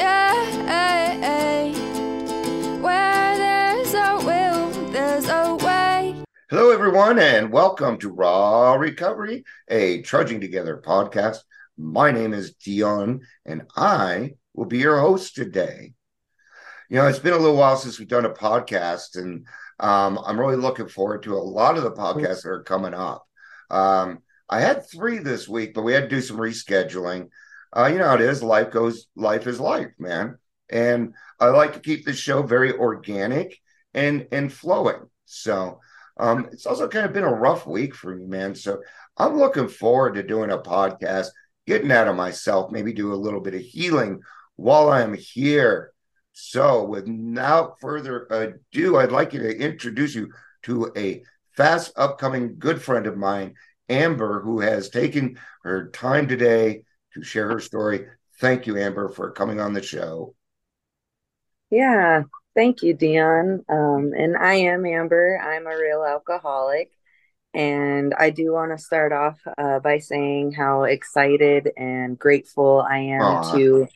day. Where there's a will, there's a way. Hello, everyone, and welcome to Raw Recovery, a Trudging Together podcast. My name is Dion, and I will be your host today. You know, it's been a little while since we've done a podcast, and um, I'm really looking forward to a lot of the podcasts that are coming up. Um, I had three this week, but we had to do some rescheduling. Uh, you know how it is. Life goes, life is life, man. And I like to keep this show very organic and and flowing. So um, it's also kind of been a rough week for me, man. So I'm looking forward to doing a podcast, getting out of myself, maybe do a little bit of healing while I'm here. So without further ado, I'd like you to introduce you to a fast upcoming good friend of mine, Amber, who has taken her time today to share her story. Thank you, Amber, for coming on the show. Yeah, thank you, Dion. Um, and I am Amber. I'm a real alcoholic. And I do want to start off uh, by saying how excited and grateful I am Aw. to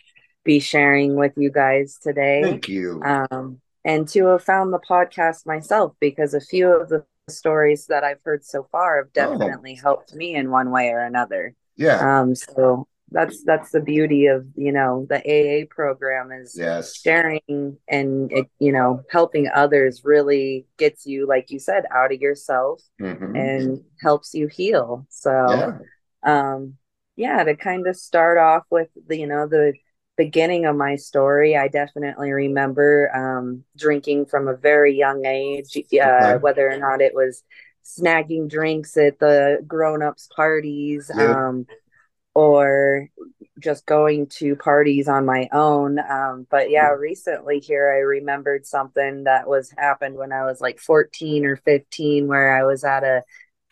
be sharing with you guys today. Thank you. Um, and to have found the podcast myself because a few of the stories that I've heard so far have Oh. definitely helped me in one way or another. yeah. Um, so that's that's the beauty of you know the AA program is yes. sharing and it, you know helping others really gets you like you said out of yourself Mhm. and helps you heal. So yeah. um yeah to kind of start off with the you know the beginning of my story i definitely remember um drinking from a very young age uh, Okay. whether or not it was snagging drinks at the grown-ups parties Yeah. um or just going to parties on my own. Um but yeah recently here i remembered something that was happened when i was like 14 or 15 where i was at a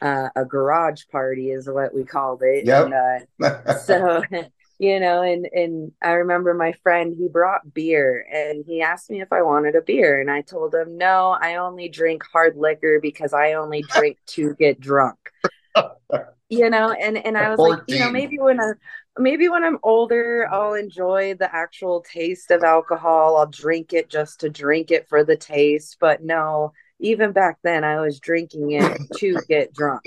uh, a garage party is what we called it. Yep. and uh so you know and and i remember my friend he brought beer and he asked me if i wanted a beer. And i told him no i only drink hard liquor because i only drink to get drunk you know and and i was like you know maybe when i maybe when i'm older i'll enjoy the actual taste of alcohol i'll drink it just to drink it for the taste but no even back then i was drinking it to get drunk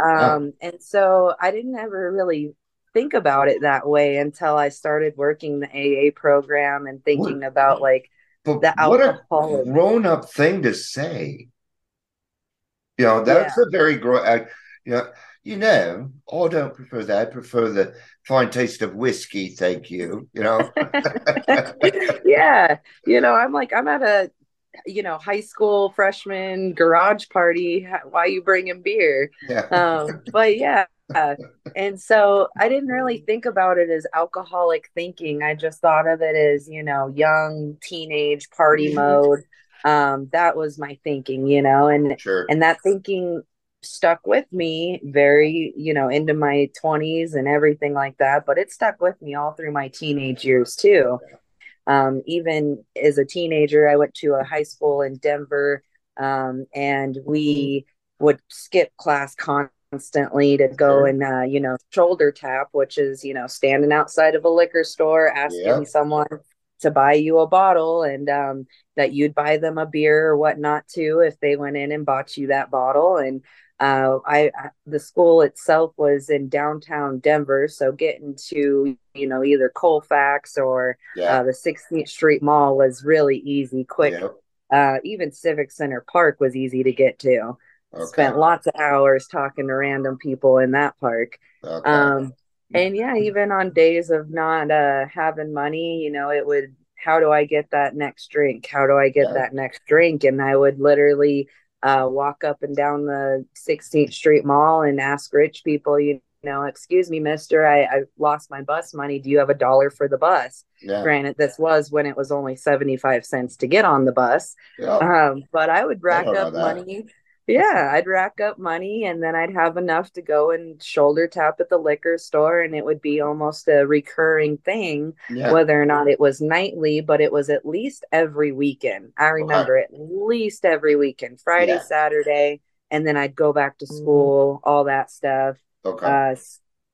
um and so i didn't ever really think about it that way until i started working the aa program and thinking about like the what a alcohol. grown up thing to say. You know, that's a very grown. You know, you know, I don't prefer that. I prefer the fine taste of whiskey. Thank you. You know, yeah you know i'm like i'm at a you know high school freshman garage party why you bringing beer yeah, um but yeah and so i didn't really think about it as alcoholic thinking i just thought of it as you know young teenage party Mhm. mode um that was my thinking you know and sure. and that thinking stuck with me very you know into my 20s and everything like that but it stuck with me all through my teenage years too. Um, even as a teenager i went to a high school in denver um, and we would skip class constantly to go and uh, you know shoulder tap which is you know standing outside of a liquor store asking Yep. someone to buy you a bottle and um, that you'd buy them a beer or whatnot too if they went in and bought you that bottle. And uh, I, the school itself was in downtown Denver, so getting to you know either Colfax or Yeah. uh, the 16th Street Mall was really easy, quick. Yep. Uh, even Civic Center Park was easy to get to. Okay. Spent lots of hours talking to random people in that park. Okay. Um, and yeah, even on days of not uh, having money, you know, it would, how do I get that next drink? How do I get Yeah. that next drink? And I would literally uh, walk up and down the 16th Street Mall and ask rich people, you know, excuse me, mister, I, I lost my bus money. Do you have a dollar for the bus? yeah. Granted, this was when it was only 75 cents to get on the bus. Yeah. Um, but I would rack know up money. Yeah, I'd rack up money and then I'd have enough to go and shoulder tap at the liquor store, and it would be almost a recurring thing, Yeah. whether or not it was nightly, but it was at least every weekend. I remember at least every weekend, Friday, Yeah. Saturday, and then I'd go back to school, all that stuff. Okay. Uh,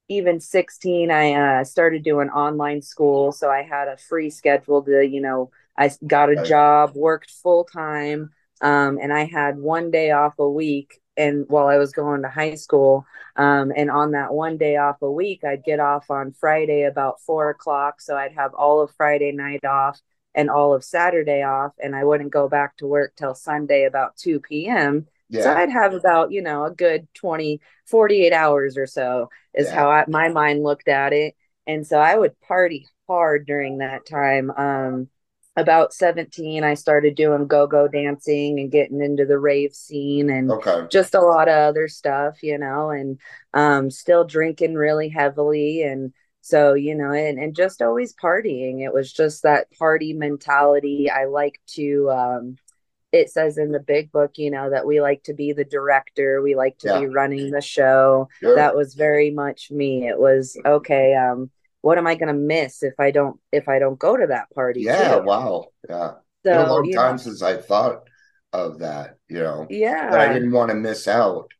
even 16, I uh, started doing online school, so I had a free schedule to, you know, I got a job, worked full time, um, and I had one day off a week. And while I was going to high school, um, and on that one day off a week, I'd get off on Friday about four o'clock, so I'd have all of Friday night off and all of Saturday off, and I wouldn't go back to work till Sunday about 2 p.m. So. I'd have about, you know, a good 20, 48 hours or so is Yeah. how I, my mind looked at it. And so I would party hard during that time. Um, about 17, I started doing go-go dancing and getting into the rave scene and Okay. just a lot of other stuff, you know, and um, still drinking really heavily. And so, you know, and, and just always partying. It was just that party mentality. I like to, um, it says in the big book, you know, that we like to be the director, we like to Yeah. be running the show. Sure. That was very much me. It was okay, um, what am I gonna miss if I don't if I don't go to that party? yeah. too? Wow. Yeah. Been a So long time know, since I thought of that, you know, that I didn't want to miss out,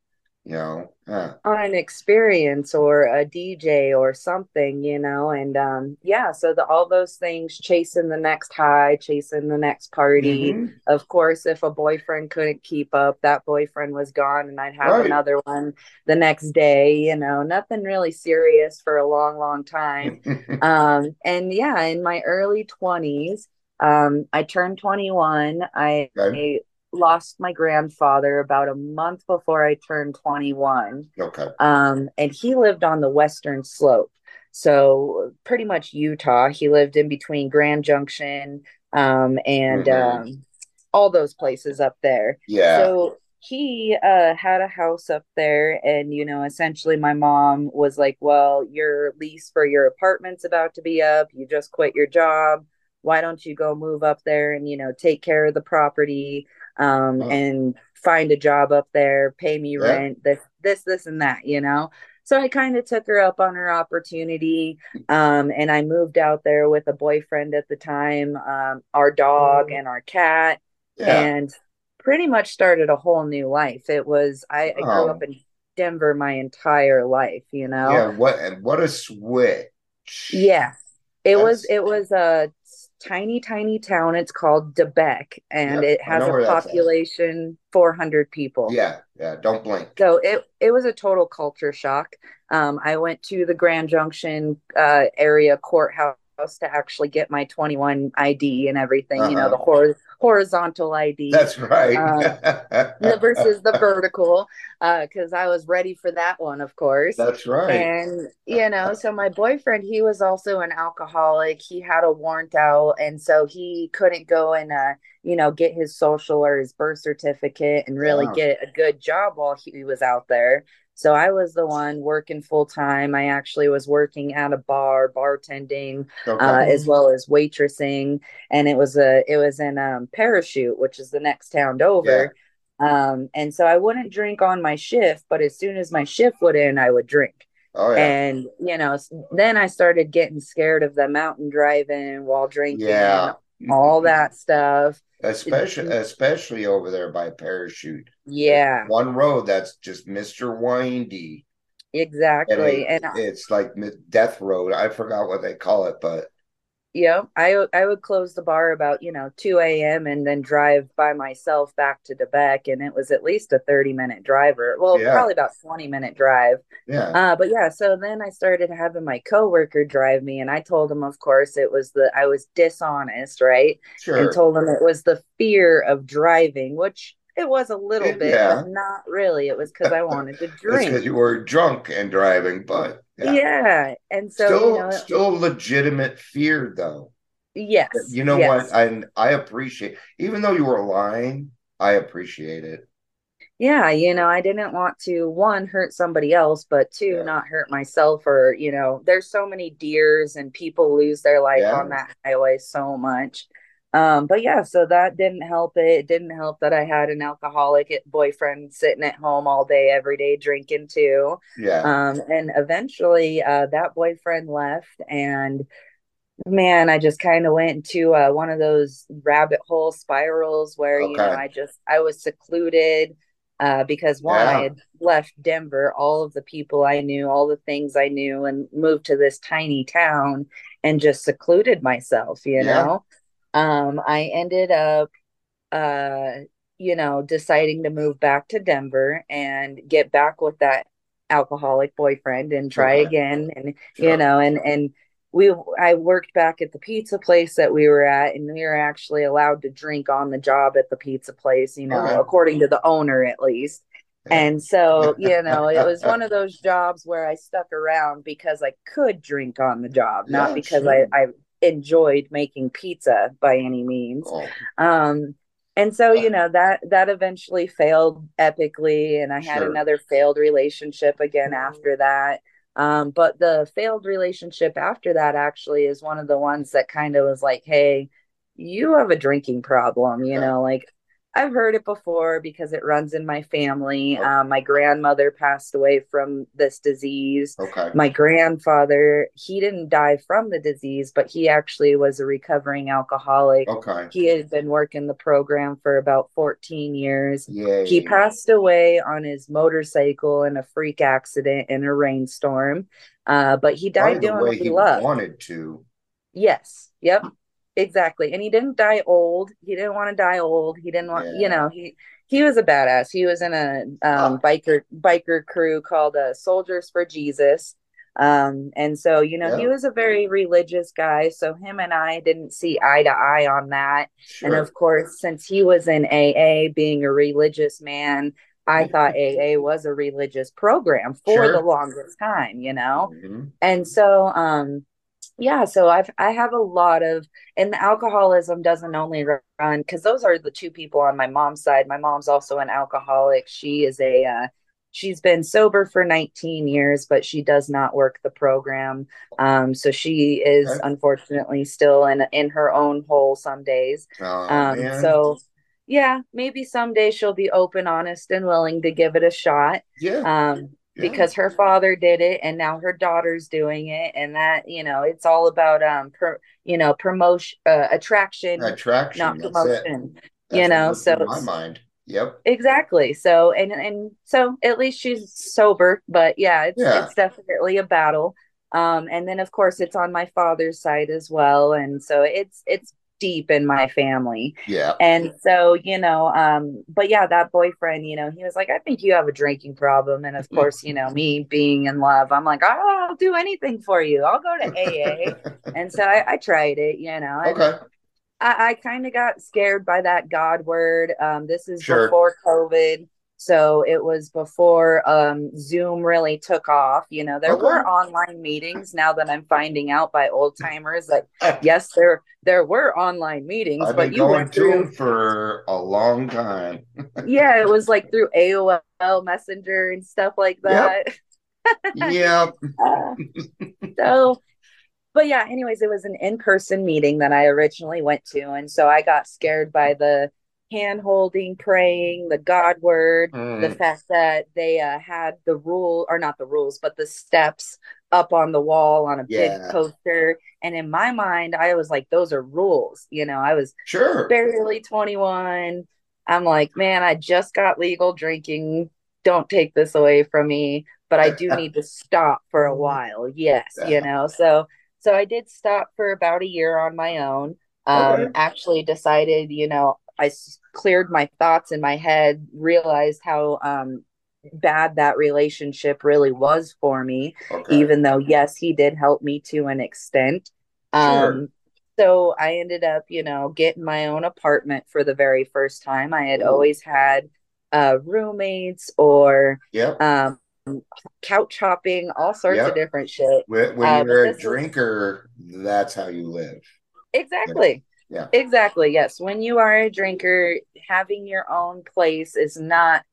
you know. Yeah. on an experience or a DJ or something, you know, and um yeah, so the all those things chasing the next high, chasing the next party. Mhm. Of course, if a boyfriend couldn't keep up, that boyfriend was gone and I'd have Right. another one the next day, you know, nothing really serious for a long, long time. Um and yeah, in my early 20s, um I turned 21. I, Okay. I lost my grandfather about a month before I turned 21 Okay. um, and he lived on the western slope. So pretty much utah. He lived in between grand junction um, and Mhm. um, all those places up there. Yeah. so he uh, had a house up there and you know essentially my mom was like well your lease for your apartment's about to be up. You just quit your job. Why don't you go move up there and you know take care of the property um, Oh. and find a job up there pay me Yeah. rent this this this and that you know so i kind of took her up on her opportunity um, and i moved out there with a boyfriend at the time um, our dog and our cat yeah. and pretty much started a whole new life. It was I, I grew Wow. up in Denver my entire life, you know. Yeah. What and what a switch. Yeah. It was it was a tiny tiny town. It's called De Beque and Yeah, it has a where that's at. population 400 people. Yeah. Yeah. Don't blink. So it it was a total culture shock. Um, I went to the Grand Junction uh, area courthouse to actually get my 21 ID and everything. You know, Uh-huh. the hor- horizontal ID. That's right. the versus the vertical because I was ready for that one, of course. That's right. And you know, so my boyfriend, he was also an alcoholic. He had a warrant out, and so he couldn't go and uh, you know, get his social or his birth certificate and really get a good job while he was out there. So I was the one working full time. I actually was working at a bar, bartending, Okay. uh, as well as waitressing, and it was a it was in um, Parachute, which is the next town over. Um, and so I wouldn't drink on my shift, but as soon as my shift would end, I would drink. oh yeah. And you know, then I started getting scared of the mountain driving while drinking, yeah. all that stuff. Especially especially over there by parachute. Yeah, One road that's just Mr. Windy. And exactly. it- And it's like Death Road. I forgot what they call it, but Yeah, i i would close the bar about, you know, 2 a.m. and then drive by myself back to De Beque, and it was at least a 30 minute driver. Well, Yeah. probably about 20 minute drive. yeah. Uh, but yeah, so then I started having my coworker drive me, and I told him, of course, it was the I was dishonest, right? sure. And told him it was the fear of driving, which it was a little bit, Yeah. but not really. It was because I wanted to It's because you were drunk and driving, but Yeah. yeah. And so, still you know, still legitimate fear though. yes, You know yes. what? I I appreciate even though you were lying, I appreciate it. Yeah, you know, I didn't want to one hurt somebody else, but two Yeah. not hurt myself or, you know, there's so many deers and people lose their life Yeah. on that highway so much. Um, but yeah, so that didn't help it. It didn't help that I had an alcoholic boyfriend sitting at home all day, every day drinking too. Yeah. Um, and eventually uh, that boyfriend left and man, I just kind of went into uh, one of those rabbit hole spirals where, you know, I just, I was secluded uh, because one, I had left Denver, all of the people I knew, all the things I knew, and moved to this tiny town and just secluded myself, you Yeah. know? Um, I ended up, uh, you know, deciding to move back to Denver and get back with that alcoholic boyfriend and try Okay. again and Sure. you know and and we I worked back at the pizza place that we were at and we were actually allowed to drink on the job at the pizza place you know Okay. according to the owner at least Yeah. and so you know it was one of those jobs where I stuck around because I could drink on the job not Yeah, because sure. I I enjoyed making pizza by any means. Oh, um and so you know that that eventually failed epically and i had Sure. another failed relationship again after that. Um but the failed relationship after that actually is one of the ones that kind of was like hey you have a drinking problem you know like i've heard it before because it runs in my family Okay. um, my grandmother passed away from this disease okay. my grandfather he didn't die from the disease but he actually was a recovering alcoholic Okay. he had been working the program for about 14 years. Yay. He passed away on his motorcycle in a freak accident in a rainstorm. Uh, but he died doing what he he loved. wanted to. Yes. Yep. Exactly. And he didn't die old. He didn't want to die old. He didn't want, you know, he he was a badass. He was in a um, Ah. biker biker crew called uh, Soldiers for Jesus. Um, and so, you know, he was a very religious guy. So him and I didn't see eye to eye on that. And of course, since he was in AA, being a religious man, I thought AA was a religious program for Sure. the longest time, you know? Mhm. And so, um, yeah, so I've I have a lot of, and the alcoholism doesn't only run because those are the two people on my mom's side. My mom's also an alcoholic. She is a uh, she's been sober for 19 years, but she does not work the program. Um, so she is Okay. unfortunately still in in her own hole some days. Oh, Um, so yeah, maybe someday she'll be open, honest, and willing to give it a shot. yeah. Um, Yeah. because her father did it and now her daughter's doing it, and that, you know, it's all about um per, you know, promotion uh, attraction, Attraction. not promotion. You know, so my mind. Yep. Exactly. So and and so at least she's sober, but yeah, it's Yeah. it's definitely a battle. Um, and then of course it's on my father's side as well, and so it's it's deep in my family. Yeah. And so, you know, um, but yeah, that boyfriend, you know, he was like, I think you have a drinking problem. And of course, you know, me being in love, I'm like, oh, I'll do anything for you. I'll go to AA. and so I, I tried it, you know, okay. I, I kind of got scared by that God word. Um, this is Sure. before COVID. So it was before um, Zoom really took off. You know, there Okay. were online meetings now that I'm finding out by old timers that yes, there there were online meetings, I've but been you going went to them for a long time. yeah, it was like through AOL Messenger and stuff like that. Yep. Uh, so, but yeah, anyways, it was an in person meeting that I originally went to. And so I got scared by the hand holding, praying, the God word, the Mm, fact that they uh, had the rule, or not the rules, but the steps up on the wall on a Yeah. big poster. And in my mind, I was like, those are rules. You know, I was sure. barely 21. I'm like, man, I just got legal drinking. Don't take this away from me, but I do need to stop for a while. Yes, Yeah. you know. So so I did stop for about a year on my own. Um Okay. actually decided, you know, I s- cleared my thoughts in my head, realized how um bad that relationship really was for me Okay. even though yes he did help me to an extent Sure. um so i ended up you know getting my own apartment for the very first time i had Ooh. always had uh roommates or um couch hopping all sorts Yep. of different shit When, when uh, you're a this is- drinker, that's how you live. exactly Yeah. exactly yes when you are a drinker having your own place is not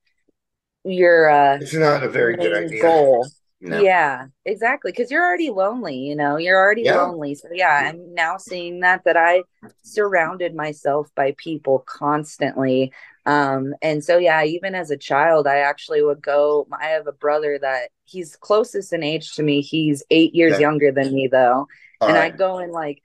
your uh It's not a very good idea. goal No. Yeah, exactly. Because you're already lonely, you know, you're already Yeah. lonely. So yeah, I'm now seeing that that I surrounded myself by people constantly. Um, and so yeah, even as a child, I actually would go. I have a brother that he's closest in age to me. He's eight years Okay. younger than me though. All and right. I'd go in like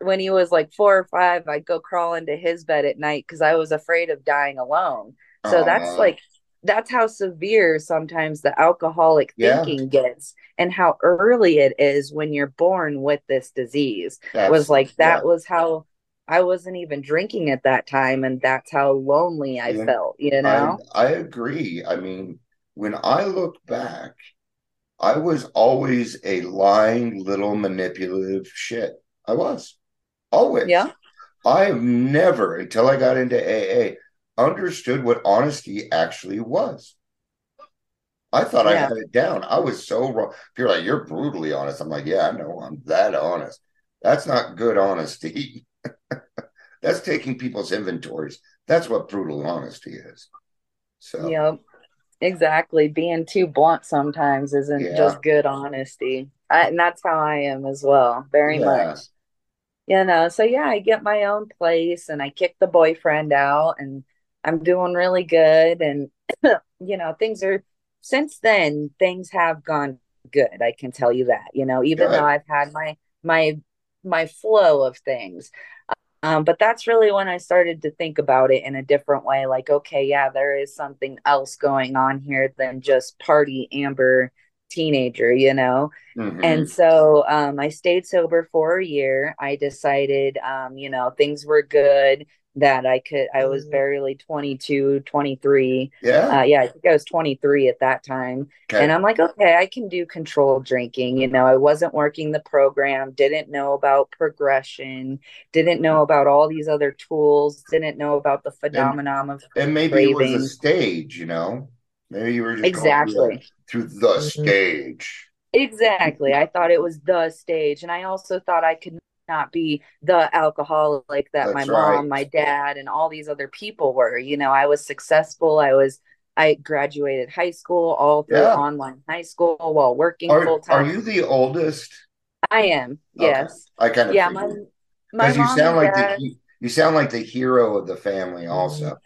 when he was like four or five, I'd go crawl into his bed at night because I was afraid of dying alone. So that's like that's how severe sometimes the alcoholic Yeah. thinking gets and how early it is when you're born with this disease That's- was like that yeah. was how I wasn't even drinking at that time and that's how lonely I Yeah. felt, you know? I, I agree. I mean, when I look back, I was always a lying little manipulative shit. I was always. Yeah. I have never, until I got into AA, understood what honesty actually was. I thought I had it down. I was so wrong. People are like, you're brutally honest. I'm like, yeah, I know. I'm that honest. That's not good honesty. That's taking people's inventories. That's what brutal honesty is. So, Yep. Exactly. Being too blunt sometimes isn't Yeah. just good honesty. I, and that's how I am as well, very Yeah. much. You know, so yeah, I get my own place and I kick the boyfriend out and I'm doing really good. And, you know, things are, since then, things have gone good. I can tell you that, you know, even Good. though I've had my, my, my flow of things. Um, but that's really when I started to think about it in a different way. Like, okay, yeah, there is something else going on here than just party Amber teenager, you know? Mhm. And so um, I stayed sober for a year. I decided, um, you know, things were good, that I could, I was barely 22, 23. yeah. Uh, yeah, I think I was 23 at that time. Okay. And I'm like, okay, I can do controlled drinking. You know, I wasn't working the program, didn't know about progression, didn't know about all these other tools, didn't know about the phenomenon of and maybe it was a stage, you know? Maybe you were just exactly. through, through the Mhm. stage. Exactly. I thought it was the stage. And I also thought I could not be the alcoholic that my mom, right. my dad, and all these other people were. You know, I was successful. I was, I graduated high school all through Yeah. online high school while working full time. are you the oldest? I am. Okay. Yes. I kind of Yeah. My, figured. my Because you sound and like dad. the you sound like the hero of the family also.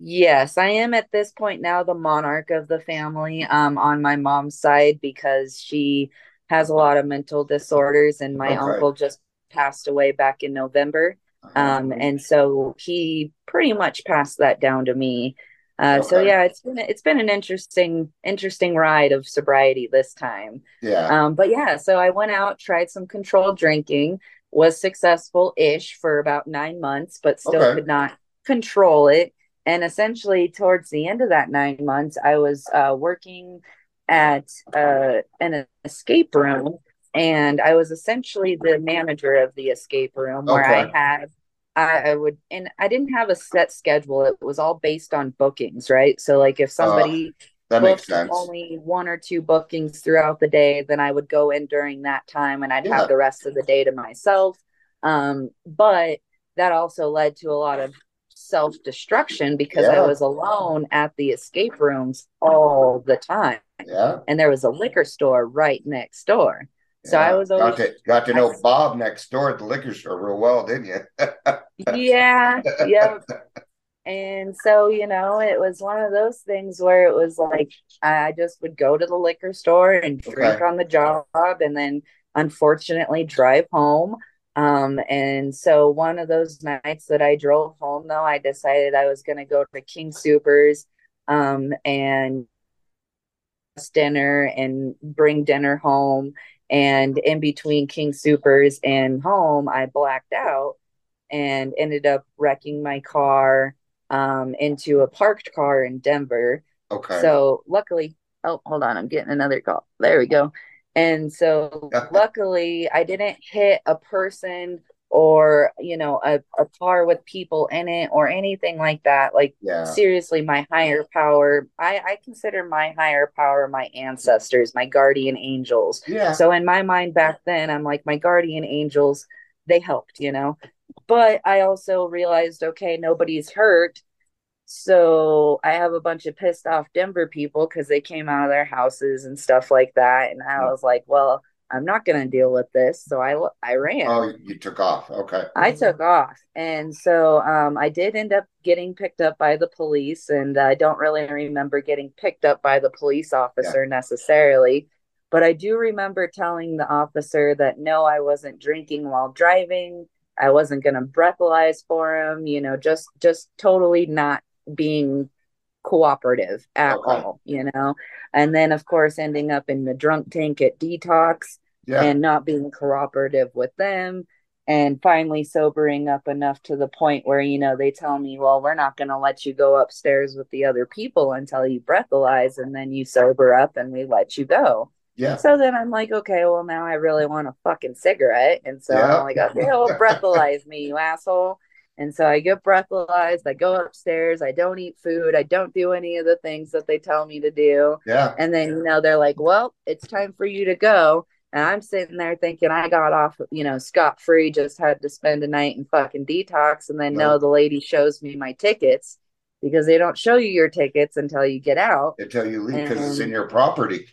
Yes, I am at this point now the monarch of the family um on my mom's side because she has a lot of mental disorders and my Okay. uncle just passed away back in November. Um and so he pretty much passed that down to me. Uh so yeah, it's been it's been an interesting interesting ride of sobriety this time. yeah. Um but yeah, so I went out, tried some controlled drinking, was successful-ish for about 9 months, but still Okay. could not control it. And essentially, towards the end of that nine months, I was uh, working at uh, an escape room, and I was essentially the manager of the escape room where I had, I, I would, and I didn't have a set schedule. It was all based on bookings, right? So, like, if Uh, somebody that makes sense. only one or two bookings throughout the day, then I would go in during that time and I'd Yeah. have the rest of the day to myself. Um, but that also led to a lot of self destruction because I was alone at the escape rooms all the time. Yeah. And there was a liquor store right next door. So I yeah. was got to got to I- know Bob next door at the liquor store real well, didn't you? yeah, yep. And so, you know, it was one of those things where it was like I just would go to the liquor store and drink Okay. on the job and then unfortunately drive home. Um, and so one of those nights that I drove home though, I decided I was gonna go to King Supers um and dinner and bring dinner home. And in between King Supers and home, I blacked out and ended up wrecking my car um, into a parked car in Denver. Okay. So luckily, oh, hold on, I'm getting another call. There we go. And so luckily, I didn't hit a person or, you know, a, a car with people in it or anything like that. Like, yeah. seriously, my higher power, I, I consider my higher power my ancestors, my guardian angels. Yeah. So in my mind back then, I'm like, my guardian angels, they helped, you know. But I also realized, okay, nobody's hurt. So I have a bunch of pissed off Denver people because they came out of their houses and stuff like that. And I was like, well, I'm not going to deal with this. So I, I ran. Oh, you took off. Okay. I took off. And so um, I did end up getting picked up by the police. And I don't really remember getting picked up by the police officer yeah. necessarily. But I do remember telling the officer that no, I wasn't drinking while driving. I wasn't going to breathalyze for him, you know, just just totally not being cooperative at okay. all, you know. And then of course ending up in the drunk tank at detox yeah. and not being cooperative with them and finally sobering up enough to the point where you know they tell me well we're not going to let you go upstairs with the other people until you breathalyze and then you sober up and we let you go yeah. So then I'm like, okay, well now I really want a fucking cigarette. And so yeah. I'm like, okay, well breathalyze me, you asshole. And so I get breathalyzed, I go upstairs, I don't eat food, I don't do any of the things that they tell me to do. Yeah. And then, you know, they're like, well, it's time for you to go. And I'm sitting there thinking I got off, you know, scot free, just had to spend a night in fucking detox. And then, no, no the lady shows me my tickets because they don't show you your tickets until you get out. Until you leave because it's in your property.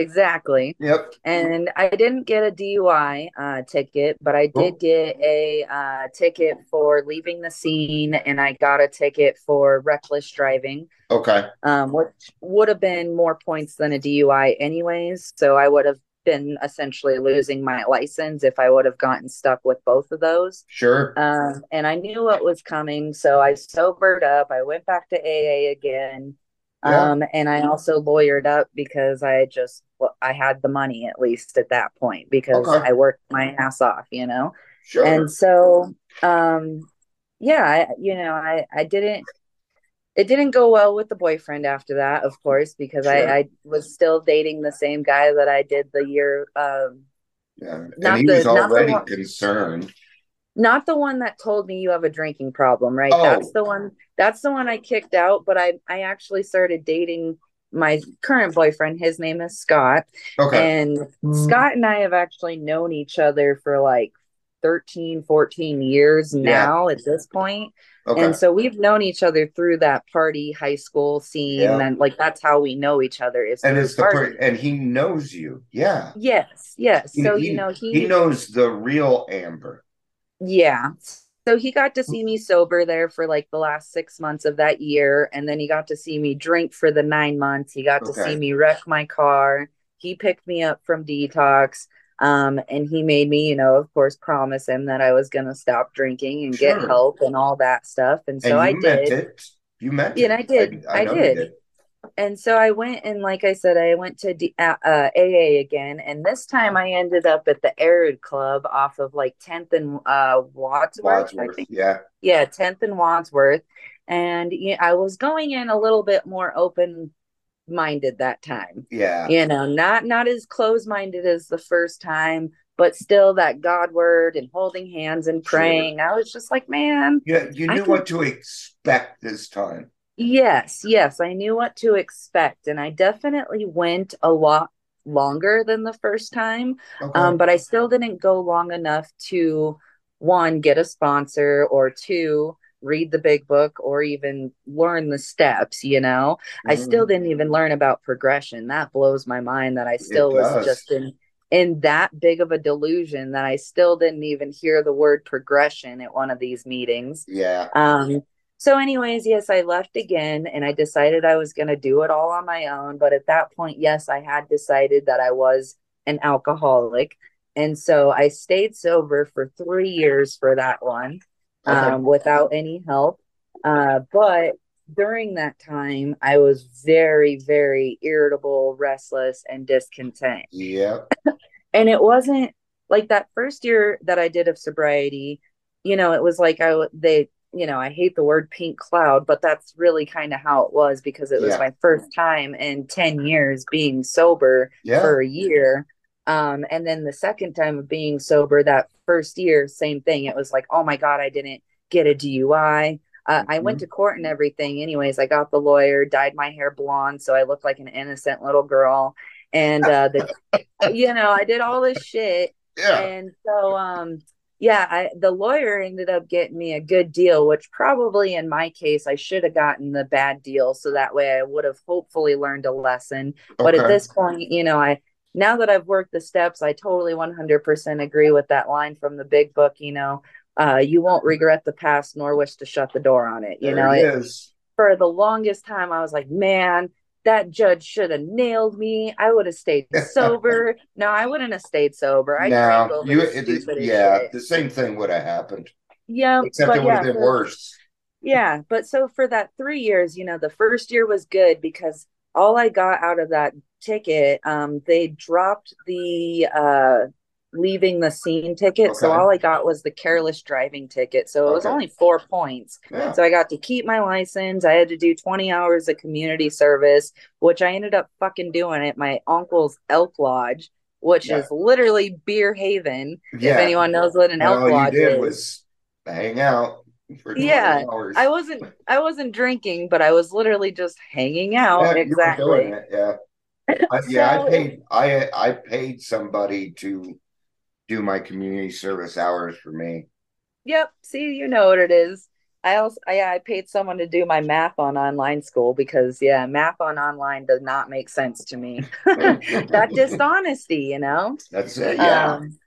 Exactly. Yep. And I didn't get a DUI uh, ticket, but I did oh. get a uh, ticket for leaving the scene, and I got a ticket for reckless driving. Okay. Um, which would have been more points than a DUI, anyways. So I would have been essentially losing my license if I would have gotten stuck with both of those. Sure. Um, and I knew what was coming, so I sobered up. I went back to AA again. Yeah. Um, and I also lawyered up because I just well, I had the money at least at that point because okay. I worked my ass off, you know. Sure. And so, um, yeah, I, you know, I I didn't. It didn't go well with the boyfriend after that, of course, because sure. I, I was still dating the same guy that I did the year. Um, yeah, and he the, was already concerned not the one that told me you have a drinking problem, right? Oh. That's the one that's the one I kicked out, but I I actually started dating my current boyfriend. His name is Scott. Okay. And mm. Scott and I have actually known each other for like 13, 14 years now yeah. at this point. Okay. And so we've known each other through that party high school scene yeah. and like that's how we know each other is and it's the part and he knows you. Yeah. Yes. Yes. He, so he, you know he he knows the real Amber. Yeah. So he got to see me sober there for like the last six months of that year. And then he got to see me drink for the nine months. He got okay. to see me wreck my car. He picked me up from detox. Um, and he made me, you know, of course, promise him that I was going to stop drinking and sure. get help and all that stuff. And so and I did. It. You meant it. I did. I, I, I did. did and so I went and like I said, I went to D- uh, uh, AA again, and this time I ended up at the Arid Club off of like 10th and uh, Wadsworth. Wadsworth yeah, yeah, 10th and Wadsworth, and you know, I was going in a little bit more open minded that time. Yeah, you know, not not as close minded as the first time, but still that God word and holding hands and praying. Sure. I was just like, man, yeah, you knew what to expect this time. Yes, yes, I knew what to expect, and I definitely went a lot longer than the first time. Okay. Um, but I still didn't go long enough to one get a sponsor or two read the big book or even learn the steps you know mm. i still mm. didn't even learn about progression that blows my mind that i still was just in in that big of a delusion that i still didn't even hear the word progression at one of these meetings yeah um so, anyways, yes, I left again and I decided I was going to do it all on my own. But at that point, yes, I had decided that I was an alcoholic. And so I stayed sober for three years for that one okay. um, without any help. Uh, but during that time, I was very, very irritable, restless, and discontent. Yeah. and it wasn't like that first year that I did of sobriety, you know, it was like I they you know, I hate the word pink cloud, but that's really kind of how it was because it was yeah. my first time in 10 years being sober yeah. for a year. Um, and then the second time of being sober, that first year, same thing. It was like, oh my God, I didn't get a DUI. Uh, mm-hmm. I went mm-hmm. to court and everything. Anyways, I got the lawyer, dyed my hair blonde so I looked like an innocent little girl. And, uh, the, you know, I did all this shit. Yeah. And so, um, yeah, I, the lawyer ended up getting me a good deal, which probably in my case, I should have gotten the bad deal. So that way I would have hopefully learned a lesson. But at this point, you know, I, now that I've worked the steps, I totally 100% agree with that line from the big book, you know, uh, you won't regret the past nor wish to shut the door on it. You There know, it for the longest time, I was like, man, that judge should have nailed me. I would have stayed sober. no, I wouldn't have stayed sober. I Now you, the it, yeah, shit. the same thing would have happened, Yeah, except but it would yeah, have been for- worse. yeah, but so for that three years, you know, the first year was good because all I got out of that ticket, um, they dropped the uh leaving the scene ticket. So all I got was the careless driving ticket. So it was Okay. only four points. Yeah. So I got to keep my license. I had to do 20 hours of community service, which I ended up fucking doing at my uncle's Elk Lodge, which Yeah. is literally Beer Haven. Yeah. If anyone knows what an Elk you Lodge did is. was hang out for Yeah, hours. I wasn't I wasn't drinking, but I was literally just hanging out. Yeah, exactly. yeah. I, yeah, So- I paid I I paid somebody to do my community service hours for me. Yep. See, you know what it is. I also I, I paid someone to do my math on online school because yeah, math on online does not make sense to me. that dishonesty, you know? That's it. Yeah. Um,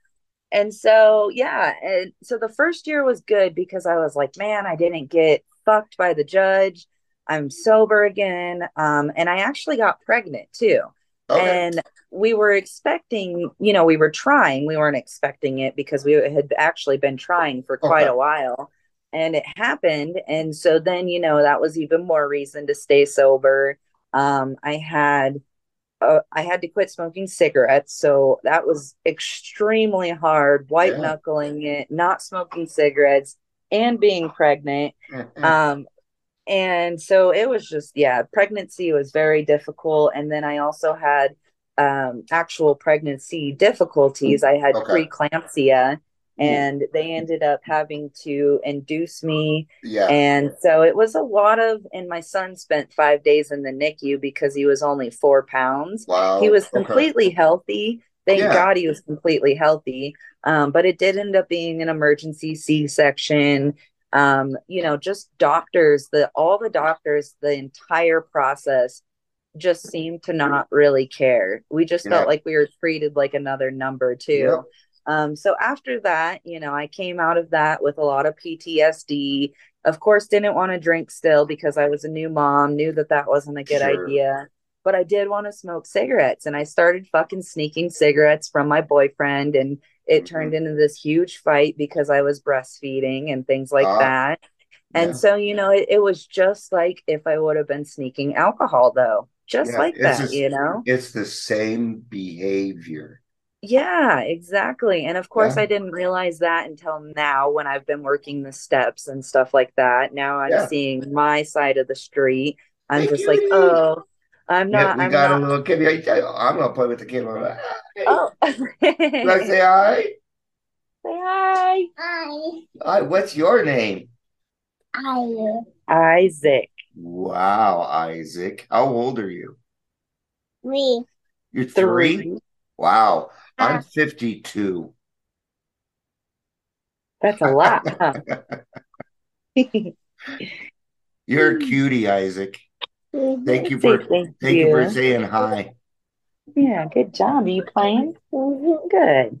and so, yeah, and so the first year was good because I was like, man, I didn't get fucked by the judge. I'm sober again. Um, and I actually got pregnant too. okay. And we were expecting, you know, we were trying. We weren't expecting it because we had actually been trying for quite Okay. a while. And it happened. And so then, you know, that was even more reason to stay sober. Um, I had uh, I had to quit smoking cigarettes, so that was extremely hard. White Yeah. knuckling it, not smoking cigarettes, and being pregnant. Um, and so it was just yeah, pregnancy was very difficult. And then I also had um actual pregnancy difficulties. I had Okay. preeclampsia, and they ended up having to induce me yeah. and so it was a lot of, and my son spent five days in the NICU because he was only four pounds. wow. He was Oh, Okay. completely healthy. Thank Yeah. God he was completely healthy. Um, but it did end up being an emergency C section. Um, you know, just doctors, the all the doctors, the entire process just seemed to not really care. We just Yeah. felt like we were treated like another number too. Yeah. Um, so after that, you know, I came out of that with a lot of PTSD. Of course, didn't want to drink still because I was a new mom, knew that that wasn't a good Sure. idea. But I did want to smoke cigarettes, and I started fucking sneaking cigarettes from my boyfriend, and it Mhm. turned into this huge fight because I was breastfeeding and things like Ah. that. And Yeah. so, you know, it, it was just like if I would have been sneaking alcohol, though, just Yeah, like that, just- you know? It's the same behavior. Yeah, exactly. And of course, Yeah. I didn't realize that until now when I've been working the steps and stuff like that. Now I'm Yeah. seeing my side of the street. I'm Hey, just like, oh, I'm Yeah, not, we I'm got not. a little kid. I'm gonna play with the kid. Oh. Hey, Oh, Can I say hi? say hi, I, Hi, what's your name? I, Isaac. Wow, Isaac. How old are you? we, You're three? Wow. I'm 52. That's a lot, huh? You're a mm. cutie, Isaac. Mm-hmm. Thank you for thank thank you for you. saying hi. Yeah, good job. Are you playing? Mm-hmm. Good.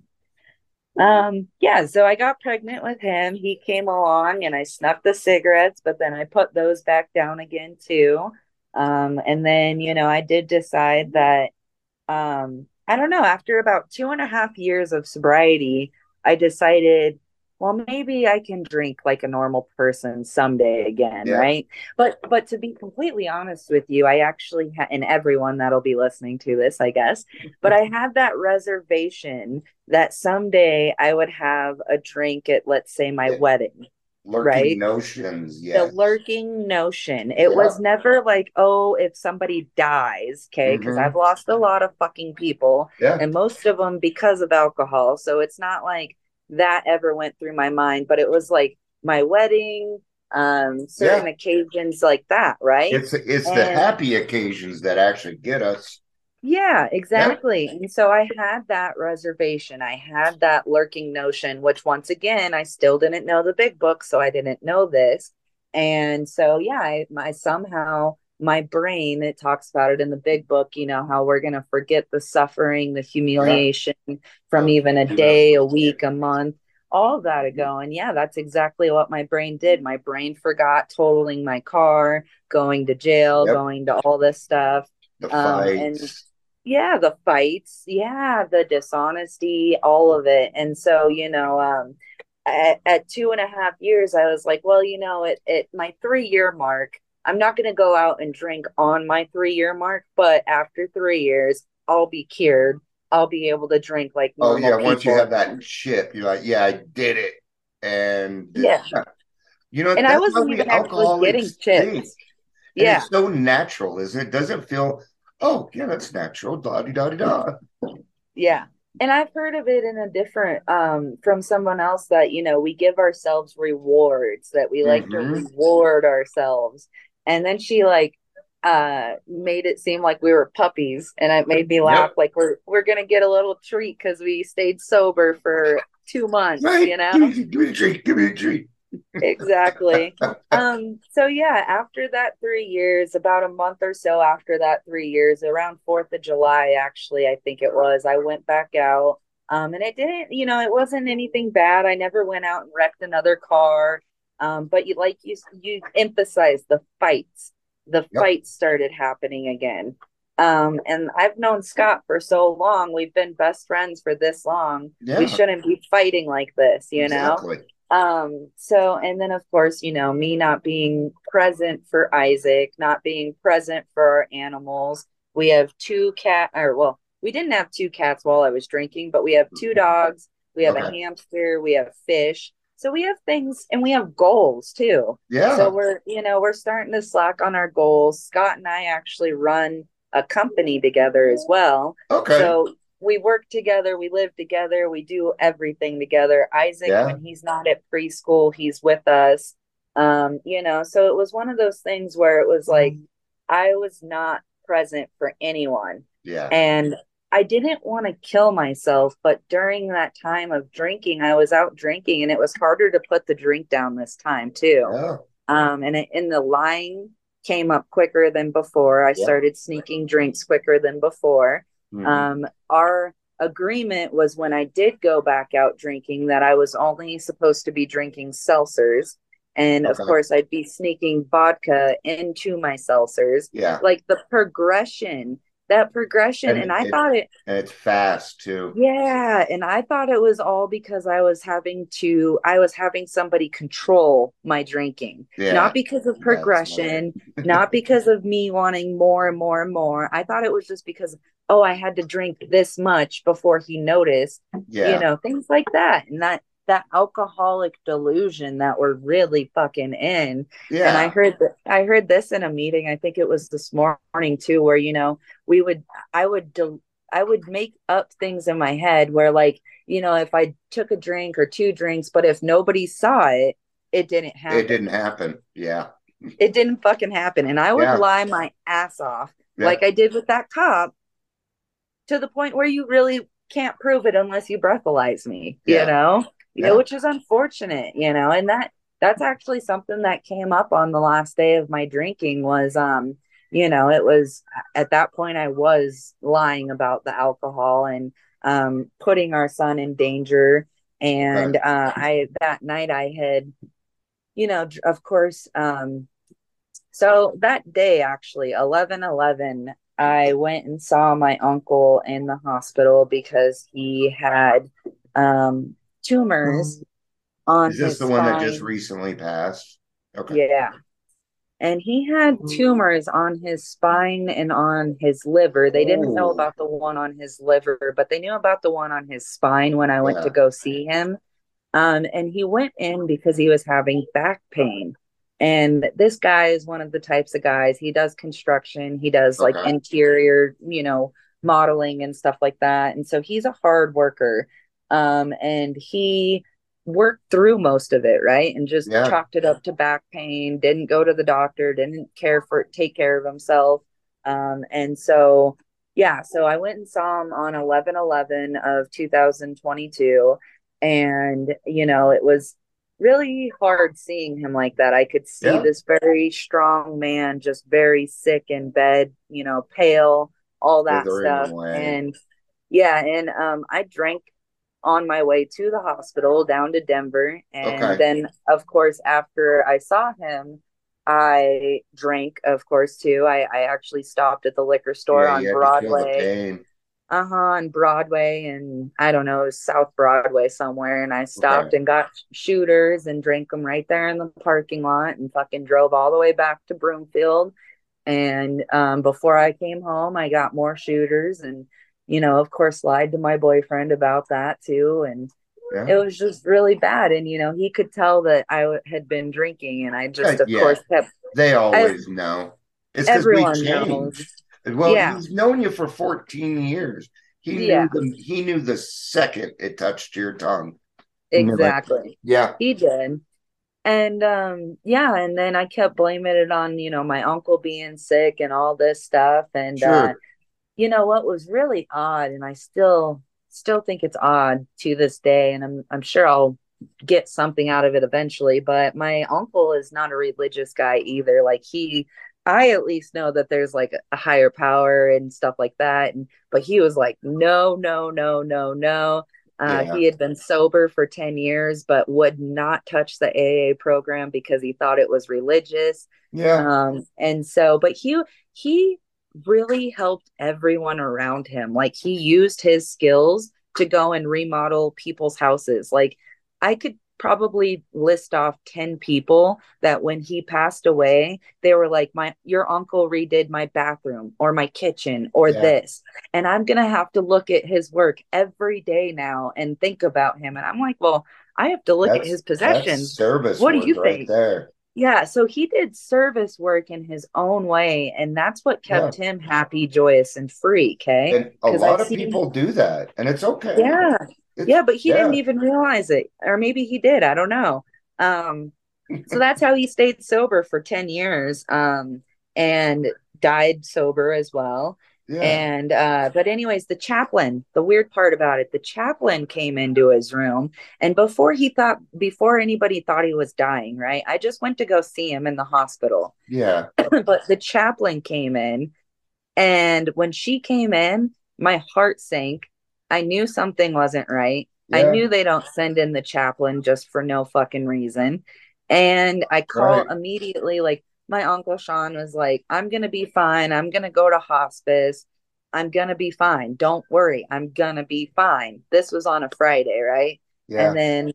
Um, yeah, so I got pregnant with him. He came along and I snuck the cigarettes, but then I put those back down again too. Um, and then, you know, I did decide that um, I don't know, after about two and a half years of sobriety, I decided, well, maybe I can drink like a normal person someday again, Yeah. right? But but to be completely honest with you, I actually ha- and everyone that'll be listening to this, I guess, but I had that reservation that someday I would have a drink at, let's say, my Yeah. wedding. Lurking Right. notions, yes. The lurking notion. It Yeah. was never like, oh, if somebody dies, okay? Because Mhm. I've lost a lot of fucking people, Yeah. and most of them because of alcohol. So it's not like that ever went through my mind, but it was like my wedding, um, certain occasions like that, right? It's it's the happy occasions that actually get us. Yeah, exactly. And so I had that reservation. I had that lurking notion, which once again, I still didn't know the big book, so I didn't know this. And so, yeah, I, my somehow my brain it talks about it in the big book you know how we're going to forget the suffering the humiliation from even a day a week a month all that ago. And yeah that's exactly what my brain did. My brain forgot totaling my car going to jail Yep. going to all this stuff. The Um, and- yeah the fights. Yeah the dishonesty all of it. And so you know um at, at two and a half years i was like well you know it, at my three year mark i'm not going to go out and drink on my three year mark but after three years i'll be cured i'll be able to drink like Oh yeah, once you have that chip, you're like, yeah, I did it. And Yeah. you know, And I wasn't even actually getting chips. yeah it's so natural, isn't it? Doesn't feel, oh yeah, that's natural. Da di da di da. Yeah. And I've heard of it in a different um from someone else that, you know, we give ourselves rewards, that we like to Mhm. reward ourselves. And then she like uh made it seem like we were puppies and it made me laugh like we're we're gonna get a little treat because we stayed sober for two months, Right? you know? Give me, give me a treat. Give me a treat. exactly. Um, so yeah, after that three years, about a month or so after that three years, around Fourth of July, actually, I think it was, I went back out. Um, and it didn't, you know, it wasn't anything bad. I never went out and wrecked another car. Um, but you like you you emphasize the fights. The Yep. fights started happening again. Um, and I've known Scott for so long. We've been best friends for this long. Yeah. We shouldn't be fighting like this, you know? Um, so, and then of course, you know, me not being present for Isaac, not being present for our animals. We have two cat, or well, we didn't have two cats while I was drinking, but we have two dogs, we have a hamster, we have fish. So we have things and we have goals too. Yeah. So we're, you know, we're starting to slack on our goals. Scott and I actually run a company together as well. okay. So we work together, we live together, we do everything together. Isaac, Yeah. when he's not at preschool, he's with us. Um, you know, so it was one of those things where it was like I was not present for anyone. yeah. And I didn't want to kill myself, but during that time of drinking, I was out drinking and it was harder to put the drink down this time too. Yeah. Um, and it, and the lying came up quicker than before. I Yeah. started sneaking drinks quicker than before. Mhm. Um, our agreement was when I did go back out drinking that I was only supposed to be drinking seltzers. And of course, I'd be sneaking vodka into my seltzers. yeah. Like the progression, that progression. And And, I it- thought it, And it's fast too. yeah. And I thought it was all because I was having to, I was having somebody control my drinking, Yeah. not because of progression, not because of me wanting more and more and more. I thought it was just because, oh, I had to drink this much before he noticed, Yeah. you know, things like that. And that, that alcoholic delusion that we're really fucking in. yeah. And I heard that I heard this in a meeting. I think it was this morning too, where you know we would I would del- I would make up things in my head where like you know if I took a drink or two drinks, but if nobody saw it, it didn't happen. it didn't happen. Yeah. It didn't fucking happen, and I would Yeah. lie my ass off Yeah. like I did with that cop to the point where you really can't prove it unless you breathalyze me. Yeah. You know, Yeah. which is unfortunate. You know, and that that's actually something that came up on the last day of my drinking was um you know it was at that point i was lying about the alcohol and um putting our son in danger and uh i that night i had you know of course um so that day actually 11 11 i went and saw my uncle in the hospital because he had um tumors on Is this his the one that just recently passed? Okay. Yeah. And he had tumors on his spine and on his liver. They didn't know about the one on his liver, but they knew about the one on his spine when I went Yeah. to go see him. Um, and he went in because he was having back pain. And this guy is one of the types of guys, he does construction, he does like Okay. interior, you know, modeling and stuff like that. And so he's a hard worker. Um, and he worked through most of it, right? And just Yeah. chalked it up to back pain, didn't go to the doctor, didn't care for take care of himself. Um, and so Yeah, so I went and saw him on 11 11 of 2022. And, you know, it was really hard seeing him like that. I could see Yeah. this very strong man, just very sick in bed, you know, pale, all that stuff. And yeah, and um, I drank on my way to the hospital down to Denver. And Okay. then, of course, after I saw him, I drank, of course, too. I, I actually stopped at the liquor store Yeah, on you had to kill the Broadway. Uh huh. On Broadway and I don't know, South Broadway somewhere. And I stopped and got shooters and drank them right there in the parking lot and fucking drove all the way back to Broomfield. And um, before I came home, I got more shooters and, you know, of course, lied to my boyfriend about that too. And Yeah. it was just really bad. And, you know, he could tell that I w- had been drinking and I just, of Yeah. course, kept They always know. It's because we everyone changed. knows. Well, Yeah. he's known you for 14 years. He knew the he knew the second it touched your tongue. Know, like- Exactly. Yeah. He did. And um yeah, and then I kept blaming it on, you know, my uncle being sick and all this stuff. And Sure. uh you know what was really odd, and I still still think it's odd to this day, and I'm I'm sure I'll get something out of it eventually, but my uncle is not a religious guy either. Like he I at least know that there's like a higher power and stuff like that. And but he was like, no, no, no, no, no. Uh, Yeah. He had been sober for 10 years, but would not touch the AA program because he thought it was religious. Yeah. Um, and so, but he he really helped everyone around him. Like he used his skills to go and remodel people's houses. Like I could probably list off 10 people that when he passed away, they were like, My your uncle redid my bathroom or my kitchen or Yeah. this. And I'm gonna have to look at his work every day now and think about him. And I'm like, Well, I have to look at his possessions. service What do you right think? there. Yeah, so he did service work in his own way, and that's what kept him happy, joyous, and free. Okay. And a lot I've of people do that, and it's okay. Yeah. It's- Yeah, but he didn't even realize it. Or maybe he did. I don't know. Um, so that's how he stayed sober for 10 years um, and died sober as well. Yeah. And uh, but anyways, the chaplain, the weird part about it, the chaplain came into his room, and before he thought, before anybody thought he was dying, right? I just went to go see him in the hospital, yeah. but the chaplain came in, and when she came in, my heart sank. I knew something wasn't right. I knew they don't send in the chaplain just for no fucking reason. And I called Right. immediately, like my uncle Sean was like, I'm gonna be fine. I'm gonna go to hospice. I'm gonna be fine. Don't worry. I'm gonna be fine. This was on a Friday, right? Yeah. And then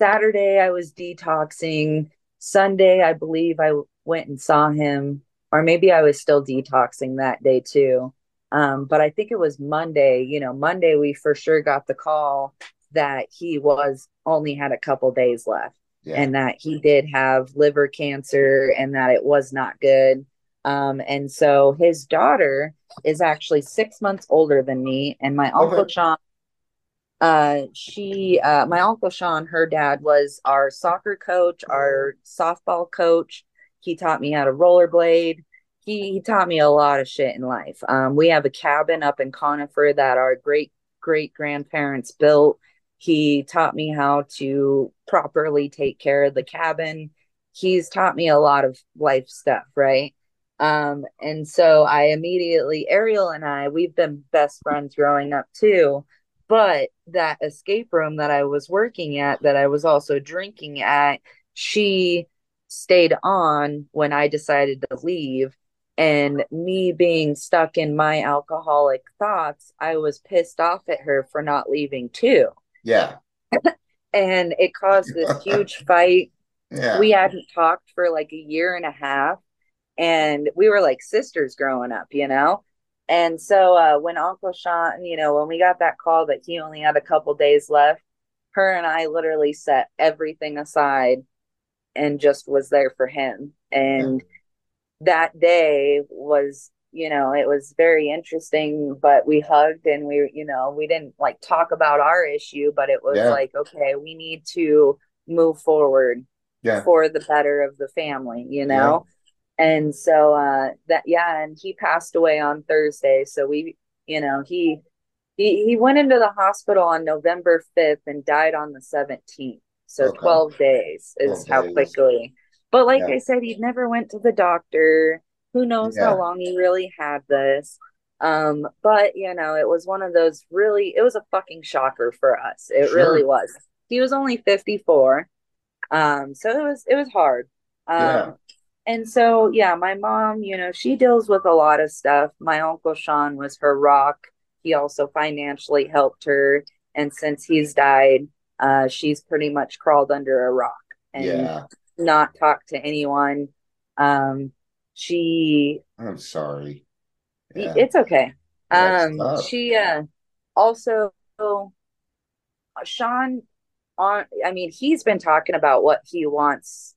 Saturday I was detoxing. Sunday, I believe I went and saw him, or maybe I was still detoxing that day too. Um, but I think it was Monday. You know, Monday we for sure got the call that he was only had a couple days left yeah. and that he did have liver cancer and that it was not good. Um, and so his daughter is actually six months older than me, and my uncle Okay. Sean. Uh, she, uh, my uncle Sean, her dad was our soccer coach, our softball coach. He taught me how to rollerblade. He, he taught me a lot of shit in life. Um, we have a cabin up in Conifer that our great great grandparents built. He taught me how to properly take care of the cabin. He's taught me a lot of life stuff, right? Um, and so I immediately, Ariel and I, we've been best friends growing up too. But that escape room that I was working at, that I was also drinking at, she stayed on when I decided to leave. And me being stuck in my alcoholic thoughts, I was pissed off at her for not leaving too. Yeah. And it caused this huge fight. Yeah. We hadn't talked for like a year and a half. And we were like sisters growing up, you know? And so uh, when Uncle Sean, you know, when we got that call that he only had a couple days left, her and I literally set everything aside and just was there for him. And that day was, you know, it was very interesting, but we hugged and we, you know, we didn't like talk about our issue, but it was Yeah. like, okay, we need to move forward yeah. for the better of the family, you know? And so uh that yeah, and he passed away on Thursday. So we, you know, he he he went into the hospital on November 5th and died on the 17th. So Okay. 12 days is 12 how days. quickly. But like Yeah. I said, he never went to the doctor. Who knows Yeah. how long he really had this. Um, but you know, it was one of those really it was a fucking shocker for us. It Sure. really was. He was only 54. Um, so it was it was hard. Um Yeah. and so yeah, my mom, you know, she deals with a lot of stuff. My uncle Sean was her rock. He also financially helped her. And since he's died, uh, she's pretty much crawled under a rock and Yeah. not talked to anyone. Um, she I'm sorry. Yeah. it's okay. Um, she uh also Sean on I mean, he's been talking about what he wants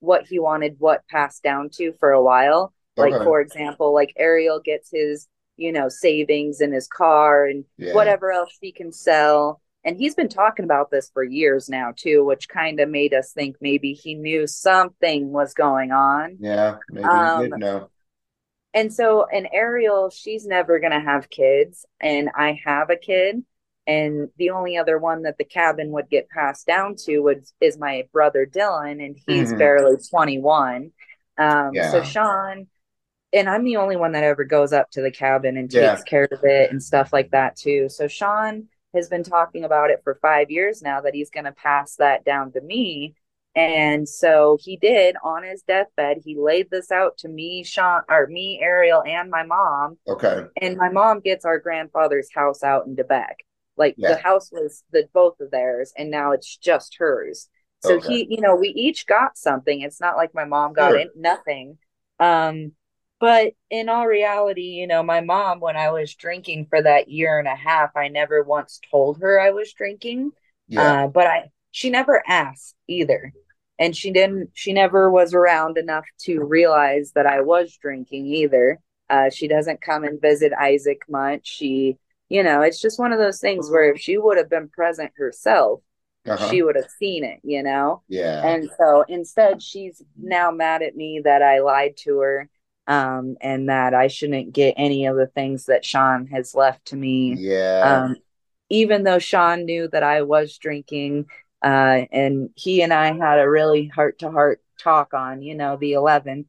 what he wanted what passed down to for a while. Like for example, like Ariel gets his, you know, savings in his car and Yeah. whatever else he can sell. And he's been talking about this for years now too, which kind of made us think maybe he knew something was going on. Yeah. Maybe Um, you did know. And so, and Ariel, she's never going to have kids. And I have a kid. And the only other one that the cabin would get passed down to would, is my brother Dylan, and he's Mhm. barely 21. Um, Yeah. So, Sean, and I'm the only one that ever goes up to the cabin and Yeah. takes care of it and stuff like that, too. So, Sean has been talking about it for five years now that he's going to pass that down to me. And so he did on his deathbed. He laid this out to me, Sean, or me, Ariel, and my mom. Okay. And my mom gets our grandfather's house out in Quebec. Like Yeah. the house was the both of theirs, and now it's just hers. So Okay. he, you know, we each got something. It's not like my mom got Sure. it, nothing. Um, but in all reality, you know, my mom, when I was drinking for that year and a half, I never once told her I was drinking. Yeah. Uh, but I she never asked either. And she didn't she never was around enough to realize that I was drinking either. Uh, she doesn't come and visit Isaac much. She, you know, it's just one of those things where if she would have been present herself, Uh-huh. she would have seen it, you know? yeah. And so instead, she's now mad at me that I lied to her um, and that I shouldn't get any of the things that Sean has left to me yeah. um, even though Sean knew that I was drinking, uh, and he and I had a really heart to heart talk on, you know, the 11th.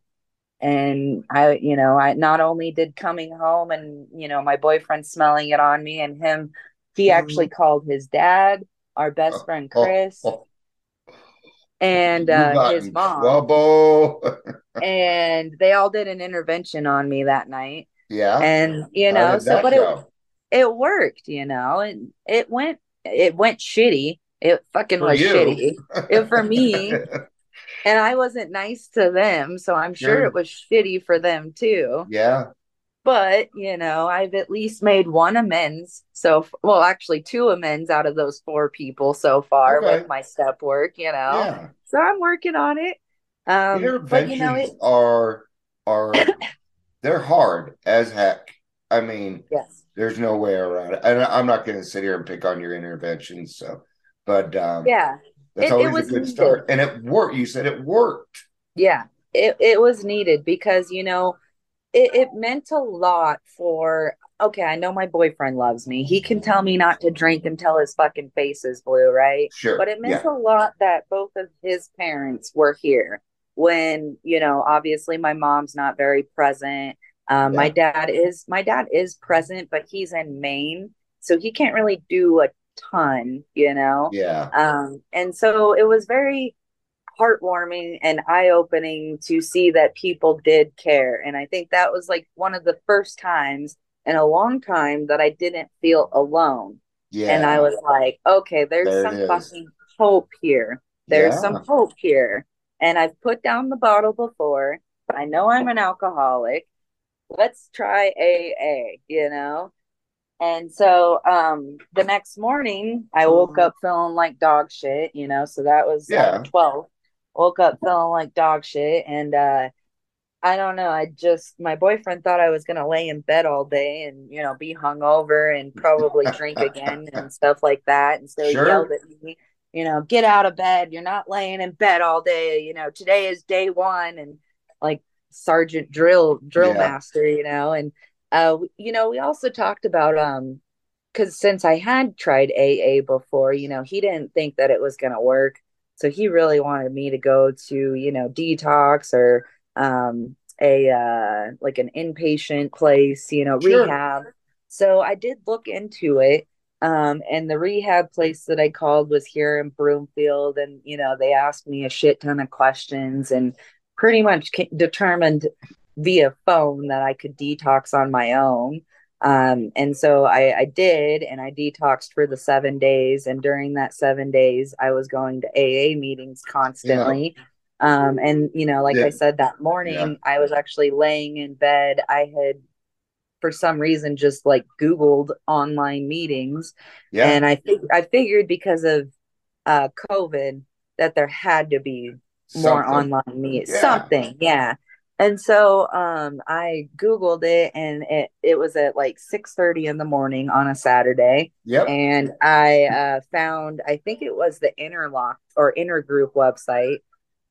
And I, you know, I not only did coming home and, you know, my boyfriend smelling it on me and him, he actually called his dad, our best friend Oh, Chris, oh, and uh, his mom. trouble. and they all did an intervention on me that night. yeah. And, you know, so, but it, go? it worked, you know, and it went it went shitty. It fucking For was you. shitty. It for me. And I wasn't nice to them, so I'm sure Sure. it was shitty for them too. yeah. But, you know, I've at least made one amends. So, well, actually two amends out of those four people so far Okay. with my step work, you know. Yeah. So I'm working on it. Um, but you know, Interventions it are are they're hard as heck. I mean, yes. there's no way around it. And I'm not going to sit here and pick on your interventions. So, but um, Yeah. that's it- it always was a good needed. start. And it worked. You said it worked. Yeah, it, it was needed because, you know, it, it meant a lot for, okay, I know my boyfriend loves me. He can tell me not to drink until his fucking face is blue, right? Sure. But it meant yeah. a lot that both of his parents were here when, you know, obviously my mom's not very present. Um, My dad is, my dad is present, but he's in Maine, so he can't really do a ton, you know? Yeah. Um, and so it was very heartwarming and eye opening to see that people did care. And I think that was like one of the first times in a long time that I didn't feel alone. Yeah. And I was like, okay, there's There some fucking hope here. There's Yeah. some hope here. And I've put down the bottle before. I know I'm an alcoholic. Let's try AA, you know? And so um the next morning I woke up feeling like dog shit, you know, so that was Yeah. uh, 12. Woke up feeling like dog shit and uh I don't know, I just my boyfriend thought I was gonna lay in bed all day and you know be hungover and probably drink again and stuff like that. And so Sure. he yelled at me, you know, get out of bed. You're not laying in bed all day, you know, today is day one and like sergeant drill drill Yeah. master, you know, and uh, you know, we also talked about um, because since I had tried AA before, you know, he didn't think that it was gonna work, so he really wanted me to go to you know detox or um a uh like an inpatient place, you know, Sure. rehab. So I did look into it. Um, and the rehab place that I called was here in Broomfield, and you know, they asked me a shit ton of questions and pretty much determined via phone that I could detox on my own. Um, and so I, I did, and I detoxed for the seven days. And during that seven days, I was going to AA meetings constantly. Um, and you know, like Yeah. I said that morning, Yeah. I was actually laying in bed. I had, for some reason, just like Googled online meetings, Yeah. and I think I figured because of uh, COVID that there had to be more Something. online meet Yeah. something yeah and so um i googled it and it, it was at like 6 30 in the morning on a saturday Yep. and i uh found i think it was the interlock or intergroup website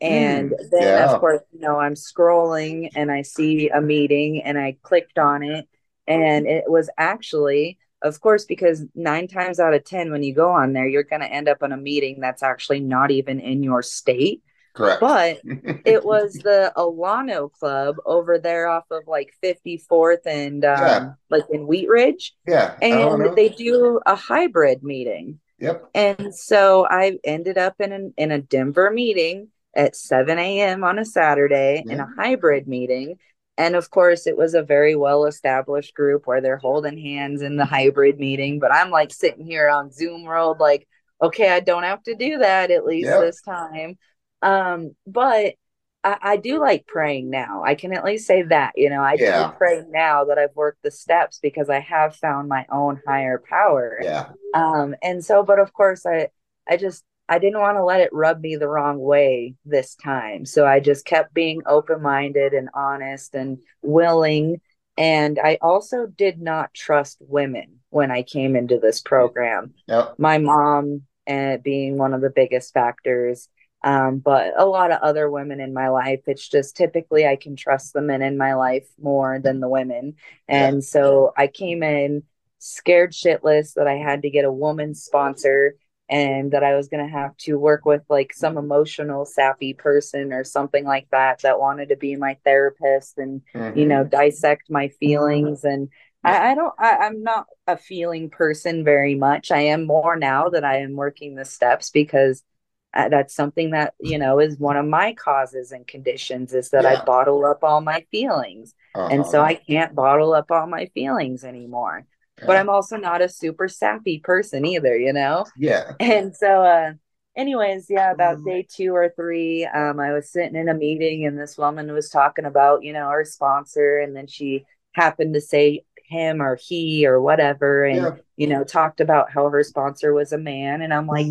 and Mm, then yeah. of course you know i'm scrolling and i see a meeting and i clicked on it and it was actually of course because nine times out of ten when you go on there you're going to end up in a meeting that's actually not even in your state Correct. but it was the Alano Club over there off of like 54th and um, Yeah. like in Wheat Ridge. yeah. I don't know. And they do a hybrid meeting. Yep. And so I ended up in an, in a Denver meeting at 7 a.m. on a Saturday in a hybrid meeting. And of course, it was a very well established group where they're holding hands in the hybrid meeting. But I'm like sitting here on Zoom World, like, okay, I don't have to do that at least Yep. this time. Um, but I, I do like praying now. I can at least say that, you know, I Yeah. do pray now that I've worked the steps because I have found my own higher power. Yeah. Um, and so, but of course, I, I just, I didn't want to let it rub me the wrong way this time. So I just kept being open minded and honest and willing. And I also did not trust women when I came into this program. My mom uh, being one of the biggest factors. Um, but a lot of other women in my life, it's just typically I can trust the men in my life more than the women. And so I came in scared shitless that I had to get a woman sponsor and that I was going to have to work with like some emotional sappy person or something like that that wanted to be my therapist and Mhm. you know dissect my feelings and I, I don't I, I'm not a feeling person very much. I am more now that I am working the steps because uh, that's something that you know is one of my causes and conditions is that Yeah. I bottle up all my feelings and so Uh-huh. I can't bottle up all my feelings anymore. But I'm also not a super sappy person either, you know? yeah. And so uh anyways, yeah, about day 2 or 3, um I was sitting in a meeting and this woman was talking about, you know, her sponsor and then she happened to say him or he or whatever and Yeah. you know, talked about how her sponsor was a man and I'm like,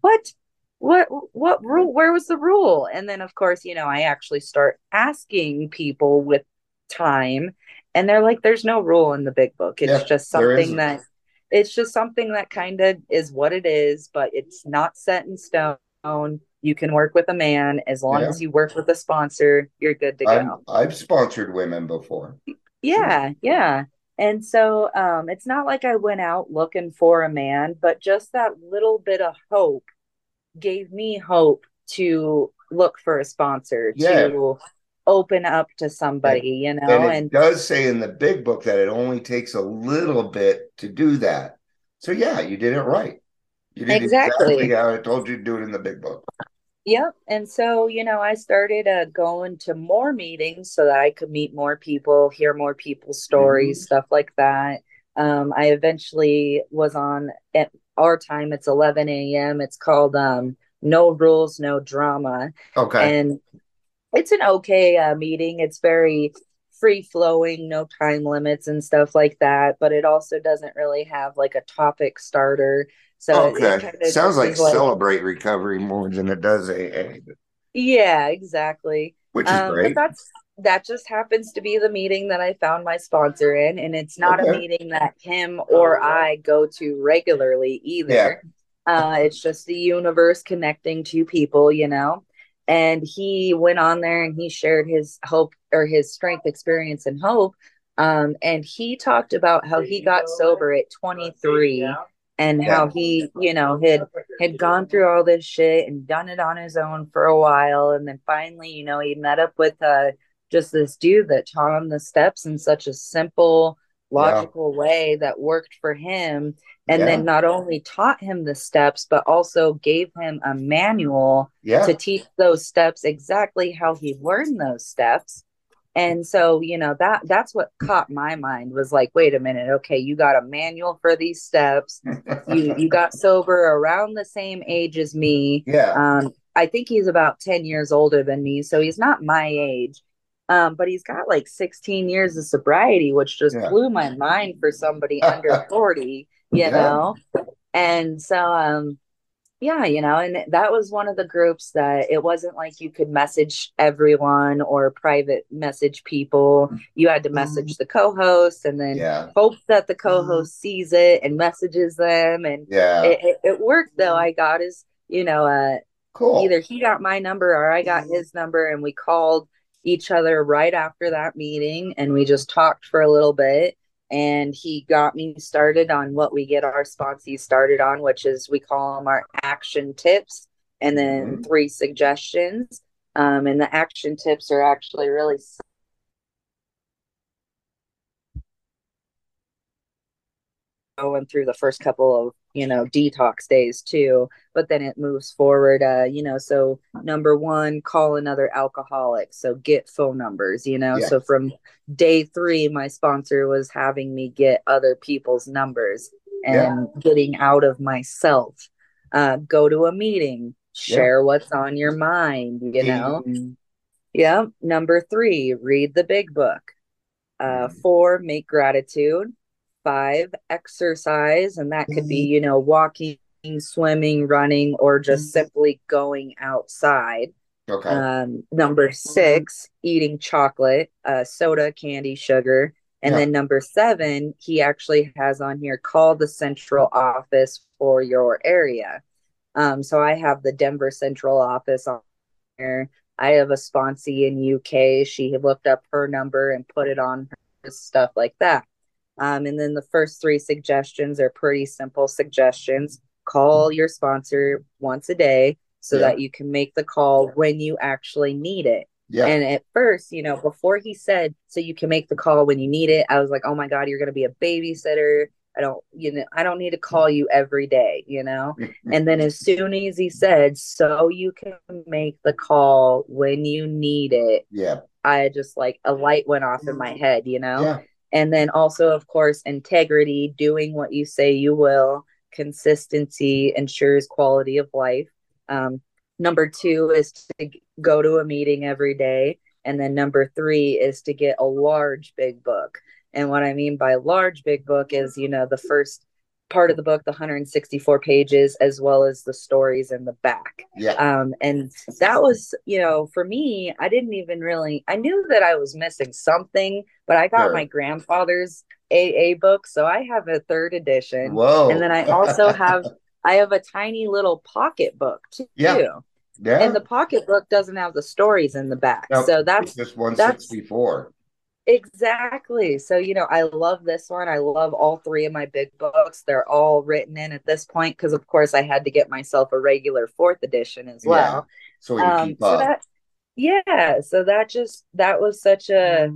"What? What what rule? Where was the rule?" And then of course, you know, I actually start asking people with time and they're like there's no rule in the big book. It's Yeah, just something that it's just something that kind of is what it is, but it's not set in stone. You can work with a man as long Yeah. as you work with a sponsor, you're good to go. I'm, I've sponsored women before. Yeah, yeah. And so um it's not like I went out looking for a man, but just that little bit of hope gave me hope to look for a sponsor, Yeah. to open up to somebody, you know, and it and does say in the big book that it only takes a little bit to do that. So yeah, you did it right. You did Exactly. exactly how I told you to do it in the big book. Yep. And so, you know, I started uh, going to more meetings so that I could meet more people, hear more people's stories, stuff like that. Um, I eventually was on at our time, it's 11 a.m. It's called um, No Rules, No Drama. Okay. And it's an okay uh, meeting. It's very free flowing, no time limits and stuff like that. But it also doesn't really have like a topic starter. So okay. Sounds like like- celebrate recovery more than it does AA, yeah, exactly. which is Um, great. but that's that just happens to be the meeting that I found my sponsor in, and it's not a meeting that him or I go to regularly either. Yeah. Uh, it's just the universe connecting two people, you know. And he went on there and he shared his hope or his strength experience and hope. Um, and he talked about how he got sober at 23 and how he you know had had gone through all this shit and done it on his own for a while. And then finally you know he met up with uh just this dude that taught him the steps in such a simple logical yeah. way that worked for him and yeah. then not only taught him the steps but also gave him a manual yeah. to teach those steps exactly how he learned those steps and so you know that that's what caught my mind was like wait a minute okay you got a manual for these steps you you got sober around the same age as me yeah um i think he's about 10 years older than me so he's not my age um but he's got like 16 years of sobriety which just yeah. blew my mind for somebody under 40 you yeah. know and so um yeah you know and that was one of the groups that it wasn't like you could message everyone or private message people you had to mm-hmm. message the co-host and then yeah. hope that the co-host mm-hmm. sees it and messages them and yeah it, it, it worked though i got his you know uh cool either he got my number or i got his number and we called each other right after that meeting and we just talked for a little bit and he got me started on what we get our sponsees started on, which is we call them our action tips and then mm-hmm. three suggestions. Um, and the action tips are actually really going through the first couple of you know detox days too but then it moves forward uh you know so number one call another alcoholic so get phone numbers you know yeah. so from day three my sponsor was having me get other people's numbers and yeah. getting out of myself uh go to a meeting share yeah. what's on your mind you know mm-hmm. yeah number three read the big book uh mm-hmm. four make gratitude five exercise and that could be mm-hmm. you know walking swimming running or just mm-hmm. simply going outside. Okay. Um, number six eating chocolate uh, soda candy sugar. And yeah. then number seven he actually has on here call the central office for your area. Um, so i have the denver central office on here. I have a sponsee in uk she looked up her number and put it on her stuff like that um, and then the first three suggestions are pretty simple suggestions. Call your sponsor once a day so yeah. that you can make the call when you actually need it. Yeah. And at first, you know, before he said, so you can make the call when you need it, I was like, oh my God, you're going to be a babysitter. I don't, you know, I don't need to call you every day, you know? and then as soon as he said, so you can make the call when you need it. Yeah. I just like a light went off in my head, you know? Yeah. And then also, of course, integrity, doing what you say you will, consistency ensures quality of life. Um, number two is to go to a meeting every day. And then number three is to get a large, big book. And what I mean by large, big book is, you know, the first part of the book, the 164 pages, as well as the stories in the back. Yeah. Um, and that was, you know, for me, I didn't even really, I knew that I was missing something, but I got sure. my grandfather's AA book. So I have a third edition. Whoa. And then I also have, I have a tiny little pocket book too. Yeah. Yeah. And the pocket book doesn't have the stories in the back. Nope. So that's just 164. Exactly. So, you know, I love this one. I love all three of my big books. They're all written in at this point because, of course, I had to get myself a regular fourth edition as well. Yeah. So, um, so that, yeah. So that just, that was such a,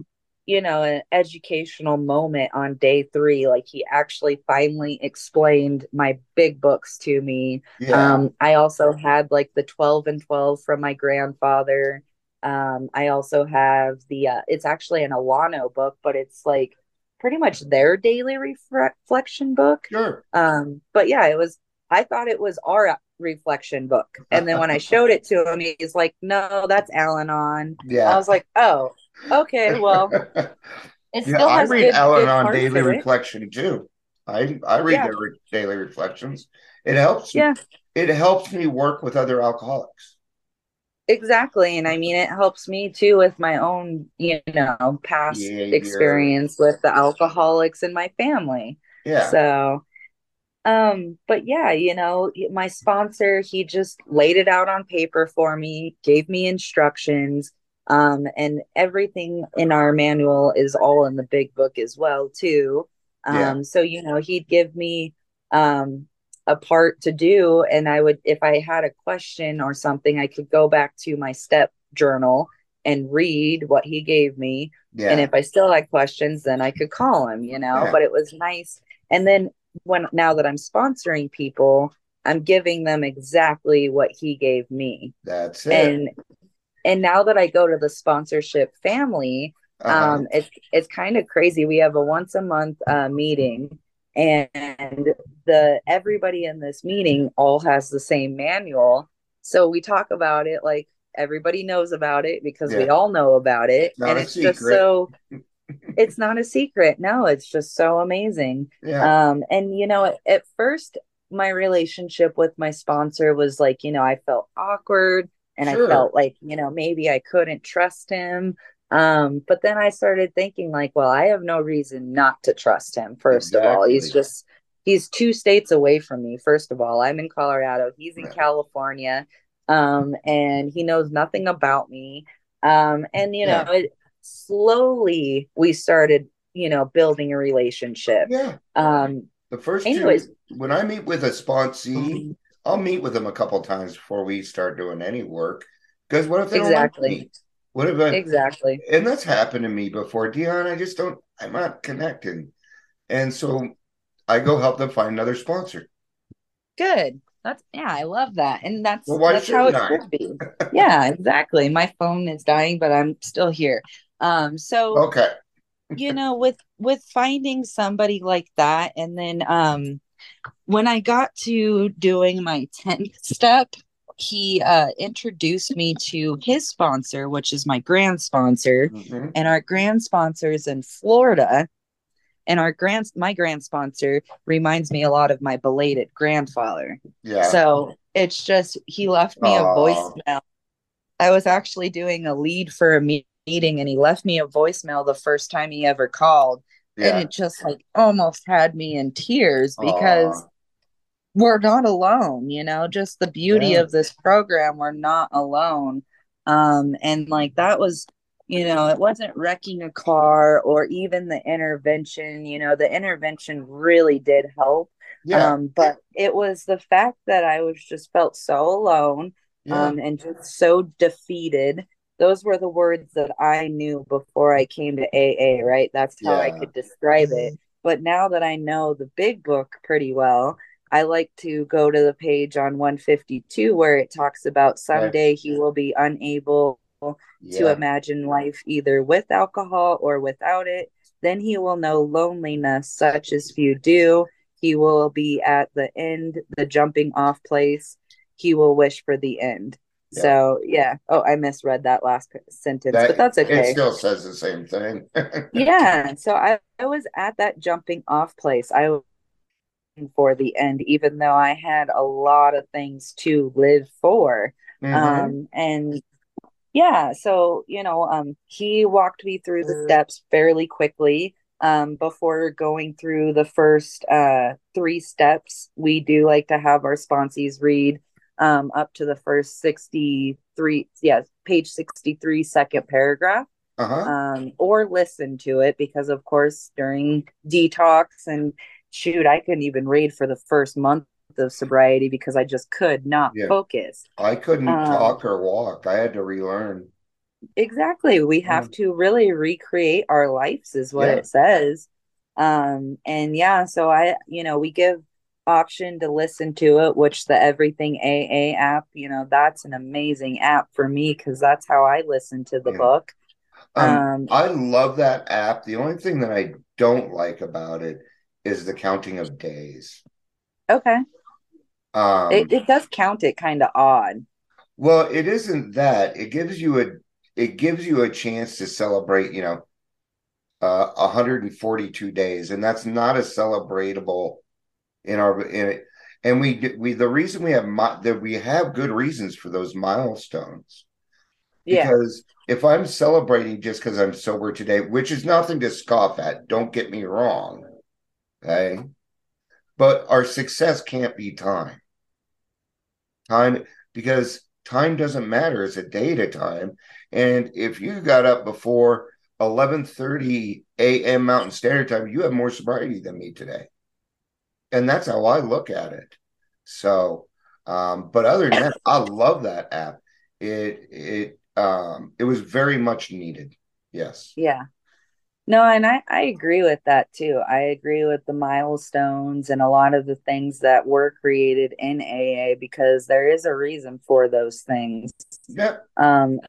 you know, an educational moment on day three. Like he actually finally explained my big books to me. Yeah. Um, I also had like the 12 and 12 from my grandfather um, I also have the uh, it's actually an Al-Anon book, but it's like pretty much their daily reflection book. Sure. Um, but yeah, it was I thought it was our reflection book. And then when I showed it to him, he's like, No, that's Al Anon. Yeah. I was like, Oh, okay, well it yeah, I read Al Anon daily reflection too. I I read yeah. their daily reflections. It helps. Yeah. It helps me work with other alcoholics. Exactly. And I mean, it helps me too with my own, you know, past experience with the alcoholics in my family. Yeah. So, Um, but yeah, you know, my sponsor, he just laid it out on paper for me, gave me instructions, um, and everything in our manual is all in the big book as well, too. Um, Yeah. so you know, he'd give me um a part to do, and I would, if I had a question or something, I could go back to my step journal and read what he gave me Yeah. and if I still had questions, then I could call him, you know. Yeah. But it was nice. And then when now that I'm sponsoring people, I'm giving them exactly what he gave me. That's it. And and now that I go to the sponsorship family, Uh-huh. um, it's it's kind of crazy. We have a once a month uh, meeting, and the everybody in this meeting all has the same manual. So we talk about it like everybody knows about it because we all know about it, Not and it's just so. It's not a secret. No, it's just so amazing. yeah. Um, and you know, at, at first, my relationship with my sponsor was like, you know, I felt awkward and Sure. I felt like, you know, maybe I couldn't trust him. Um, but then I started thinking, like, well, I have no reason not to trust him, first of all. He's just, he's two states away from me, first of all. I'm in Colorado, he's in Yeah. California, um, and he knows nothing about me. Um, and, you know, Yeah. it, slowly we started, you know, building a relationship. yeah. Um, The first anyways. two, when I meet with a sponsee, Mm-hmm. I'll meet with them a couple times before we start doing any work. Because what if they Exactly. don't like me? What I, exactly. and that's happened to me before, Dion. I just don't, I'm not connecting. And so I go help them find another sponsor. Good. That's yeah, I love that. And that's Well, that's how it I? should be. Yeah, exactly. My phone is dying, but I'm still here. Um, so Okay. you know, with with finding somebody like that, and then um when I got to doing my 10th step, he uh introduced me to his sponsor, which is my grand sponsor. Mhm. and our grand sponsor is in Florida. And our grand my grand sponsor reminds me a lot of my belated grandfather. Yeah. So it's just he left me a voicemail. I was actually doing a lead for a me- meeting and he left me a voicemail the first time he ever called. And it just like almost had me in tears because Aw. We're not alone, you know, just the beauty Yeah. of this program, we're not alone. Um, and like that was, you know, it wasn't wrecking a car or even the intervention, you know, the intervention really did help. yeah. Um, but it was the fact that I was just felt so alone, yeah. um, and just so defeated. Those were the words that I knew before I came to AA, right? That's how I could describe it. But now that I know the big book pretty well, I like to go to the page on 152 where it talks about someday he will be unable to imagine life either with alcohol or without it. Then he will know loneliness such as few do. He will be at the end, the jumping off place. He will wish for the end. Yeah. So, yeah. Oh, I misread that last sentence, That- but that's okay It still says the same thing. yeah so I, I was at that jumping off place i for the end even though i had a lot of things to live for Mhm. um and yeah so you know um he walked me through the steps fairly quickly um before going through the first uh three steps we do like to have our sponsees read um up to the first 63 yes page 63 second paragraph uh-huh. um, or listen to it because, of course, during detox and shoot, I couldn't even read for the first month of sobriety because I just could not Yeah. focus. I couldn't um, talk or walk. I had to relearn. Exactly. We have to really recreate our lives, is what Yeah. it says. Um, and yeah, so I, you know, we give option to listen to it, which the Everything AA app, you know, that's an amazing app for me because that's how I listen to the Yeah. book. Um, Um, I love that app. The only thing that I don't like about it is the counting of days. okay. Um, It, it does count it kind of odd. well, it isn't that. It gives you a it gives you a chance to celebrate, you know, uh 142 days, and that's not a celebratable in our in it. And we we the reason we have mi- that we have good reasons for those milestones. Yeah. Because if I'm celebrating just because I'm sober today, which is nothing to scoff at, don't get me wrong. Okay. but our success can't be time. Time because time doesn't matter. It's a day at a time. And if you got up before 11:30 a.m. Mountain Standard Time, you have more sobriety than me today. And that's how I look at it. So, um, but other than that, I love that app. It it um it was very much needed. Yes. Yeah. No, and I, I agree with that too. I agree with the milestones and a lot of the things that were created in AA because there is a reason for those things. Yep. Um,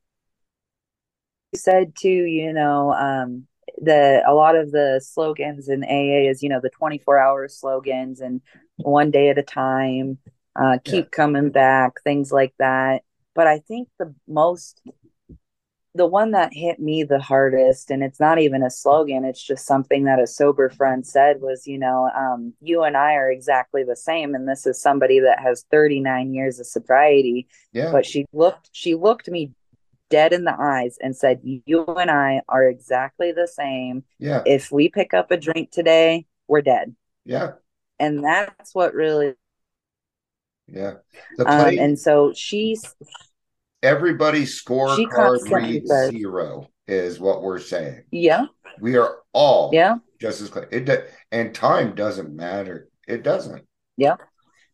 you said too, you know, um, the a lot of the slogans in AA is, you know, the 24 hour slogans and one day at a time, uh, keep Yeah. coming back, things like that. But I think the most the one that hit me the hardest, and it's not even a slogan, it's just something that a sober friend said was, you know, um, you and I are exactly the same. And this is somebody that has 39 years of sobriety. Yeah. But she looked, she looked me dead in the eyes and said, You and I are exactly the same. yeah. If we pick up a drink today, we're dead. Yeah. And that's what really Yeah. Um, and so she's everybody's She scorecard reads zero is what we're saying. yeah, We are all yeah. just as clear. It do- and time doesn't matter. It doesn't. Yeah.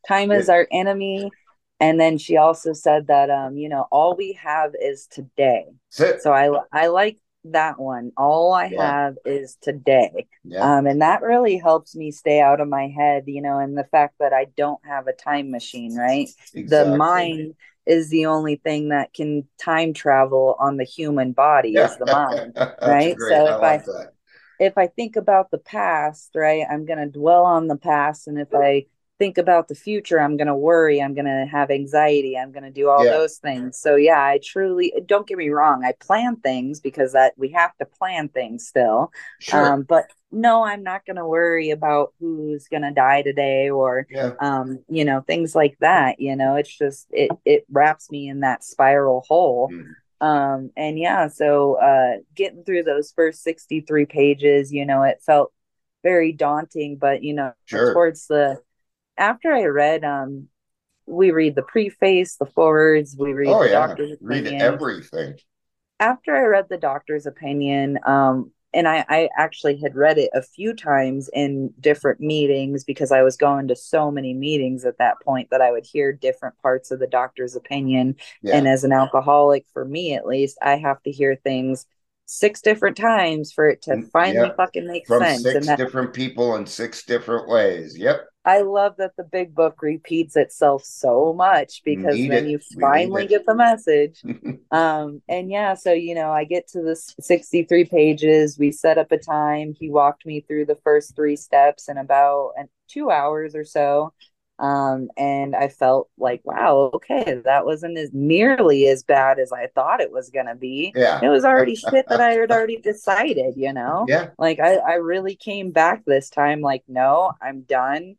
Time is our enemy and then she also said that um you know all we have is today so i i like that one all i Yeah. have is today Yeah. um and that really helps me stay out of my head you know and the fact that i don't have a time machine right exactly. the mind is the only thing that can time travel on the human body Yeah. is the mind right? great. So I if like I- that. if I think about the past, right, I'm going to dwell on the past. And if I think about the future, I'm going to worry. I'm going to have anxiety. I'm going to do all Yeah. those things. So, yeah, I truly don't get me wrong. I plan things because that we have to plan things still. Sure. Um, but no, I'm not going to worry about who's going to die today or, yeah. um, you know, things like that. You know, it's just, it, it wraps me in that spiral hole Mm. um and yeah so uh getting through those first 63 pages you know it felt very daunting but you know Sure. towards the after i read um we read the preface the forwards we read Oh the yeah. doctor's Read opinion everything. after I read the doctor's opinion, um, and I, I actually had read it a few times in different meetings because I was going to so many meetings at that point that I would hear different parts of the doctor's opinion. Yeah. And as an alcoholic, for me at least, I have to hear things six different times for it to Mm, finally yeah. fucking make From sense. six and that, different people in six different ways. Yep. I love that the big book repeats itself so much because Need then it. you finally get the message. um and yeah so you know i get to the 63 pages we set up a time he walked me through the first three steps in about two hours or so um and i felt like wow okay that wasn't as nearly as bad as i thought it was gonna be Yeah. it was already shit that i had already decided you know Yeah. like I, I really came back this time like no i'm done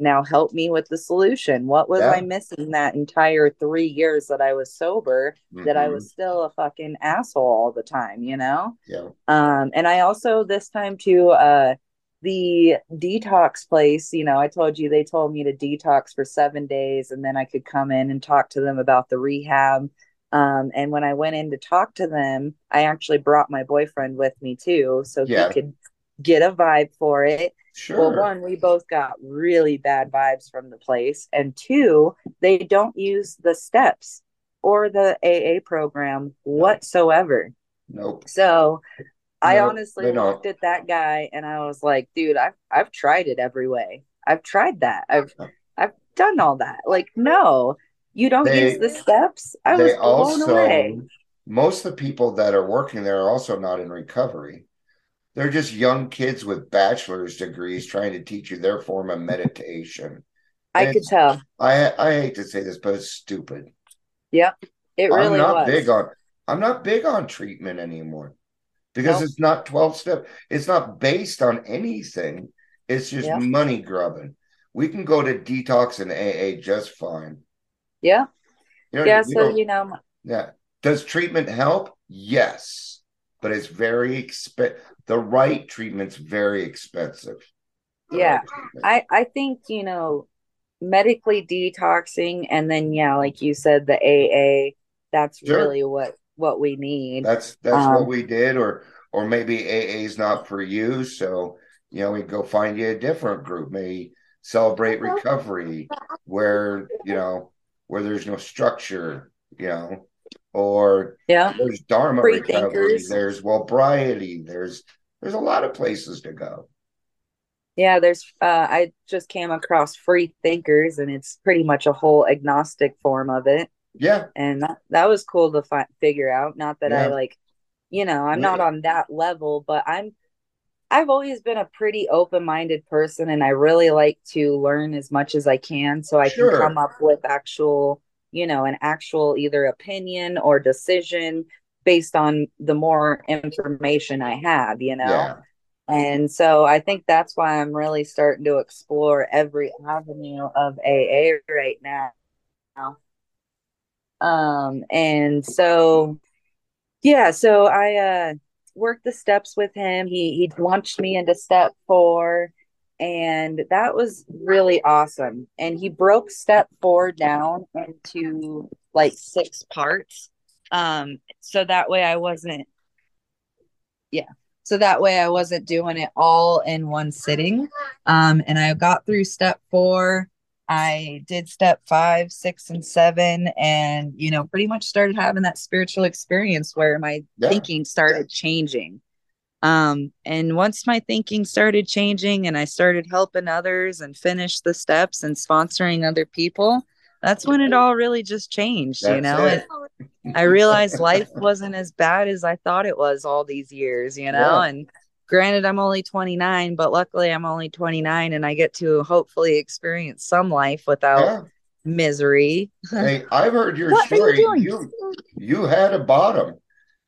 now help me with the solution what was Yeah. i missing that entire three years that i was sober that i was still a fucking asshole all the time you know Yeah. um and i also this time too uh the detox place you know i told you they told me to detox for seven days and then i could come in and talk to them about the rehab um and when i went in to talk to them i actually brought my boyfriend with me too so Yeah. he could get a vibe for it Sure. well, one, we both got really bad vibes from the place. And two, they don't use the steps or the AA program whatsoever. nope. So I honestly looked at that guy and I was like, dude, I've I've tried it every way. I've tried that. I've I've done all that. Like, no, you don't They- use the steps. I was blown also away. most of the people that are working there are also not in recovery. They're just young kids with bachelor's degrees trying to teach you their form of meditation. I And could tell. I I hate to say this, but it's stupid. Yeah. It really I'm not was. big on I'm not big on treatment anymore because Nope. it's not 12 step. It's not based on anything. It's just Yeah. money grubbing. We can go to detox and AA just fine. yeah. You know, Yeah. So you know, yeah. Does treatment help? Yes. But it's very expensive. The right treatment's very expensive. Yeah. I I think, you know, medically detoxing and then yeah, like you said, the AA, that's Sure. really what what we need. That's that's what Um, we did, or or maybe AA is not for you, so you know we go find you a different group, maybe celebrate recovery, where you know where there's no structure, you know, or yeah. there's Dharma Free recovery, thinkers. there's Wellbriety, there's there's a lot of places to go. Yeah, there's uh I just came across free thinkers and it's pretty much a whole agnostic form of it. Yeah, And that, that was cool to fi figure out. Not that I like, you know, I'm not on that level, but I'm I've always been a pretty open-minded person and I really like to learn as much as I can so I can come up with actual, you know, an actual either opinion or decision based on the more information I have, you know? yeah, And so I think that's why I'm really starting to explore every avenue of AA right now. Um, and so yeah, so I uh worked the steps with him. He he launched me into step four, and that was really awesome. And he broke step four down into like six parts. Um, so that way I wasn't yeah. So that way I wasn't doing it all in one sitting. Um, and I got through step four. I did step five, six, and seven, and you know, pretty much started having that spiritual experience where my Yeah. thinking started changing. Um, and once my thinking started changing and I started helping others and finished the steps and sponsoring other people, that's when it all really just changed, you know. it. It, I realized life wasn't as bad as I thought it was all these years, you know. Yeah. And granted, I'm only 29, but luckily I'm only 29 and I get to hopefully experience some life without yeah. misery. Hey, I've heard your What you story. doing? You you had a bottom,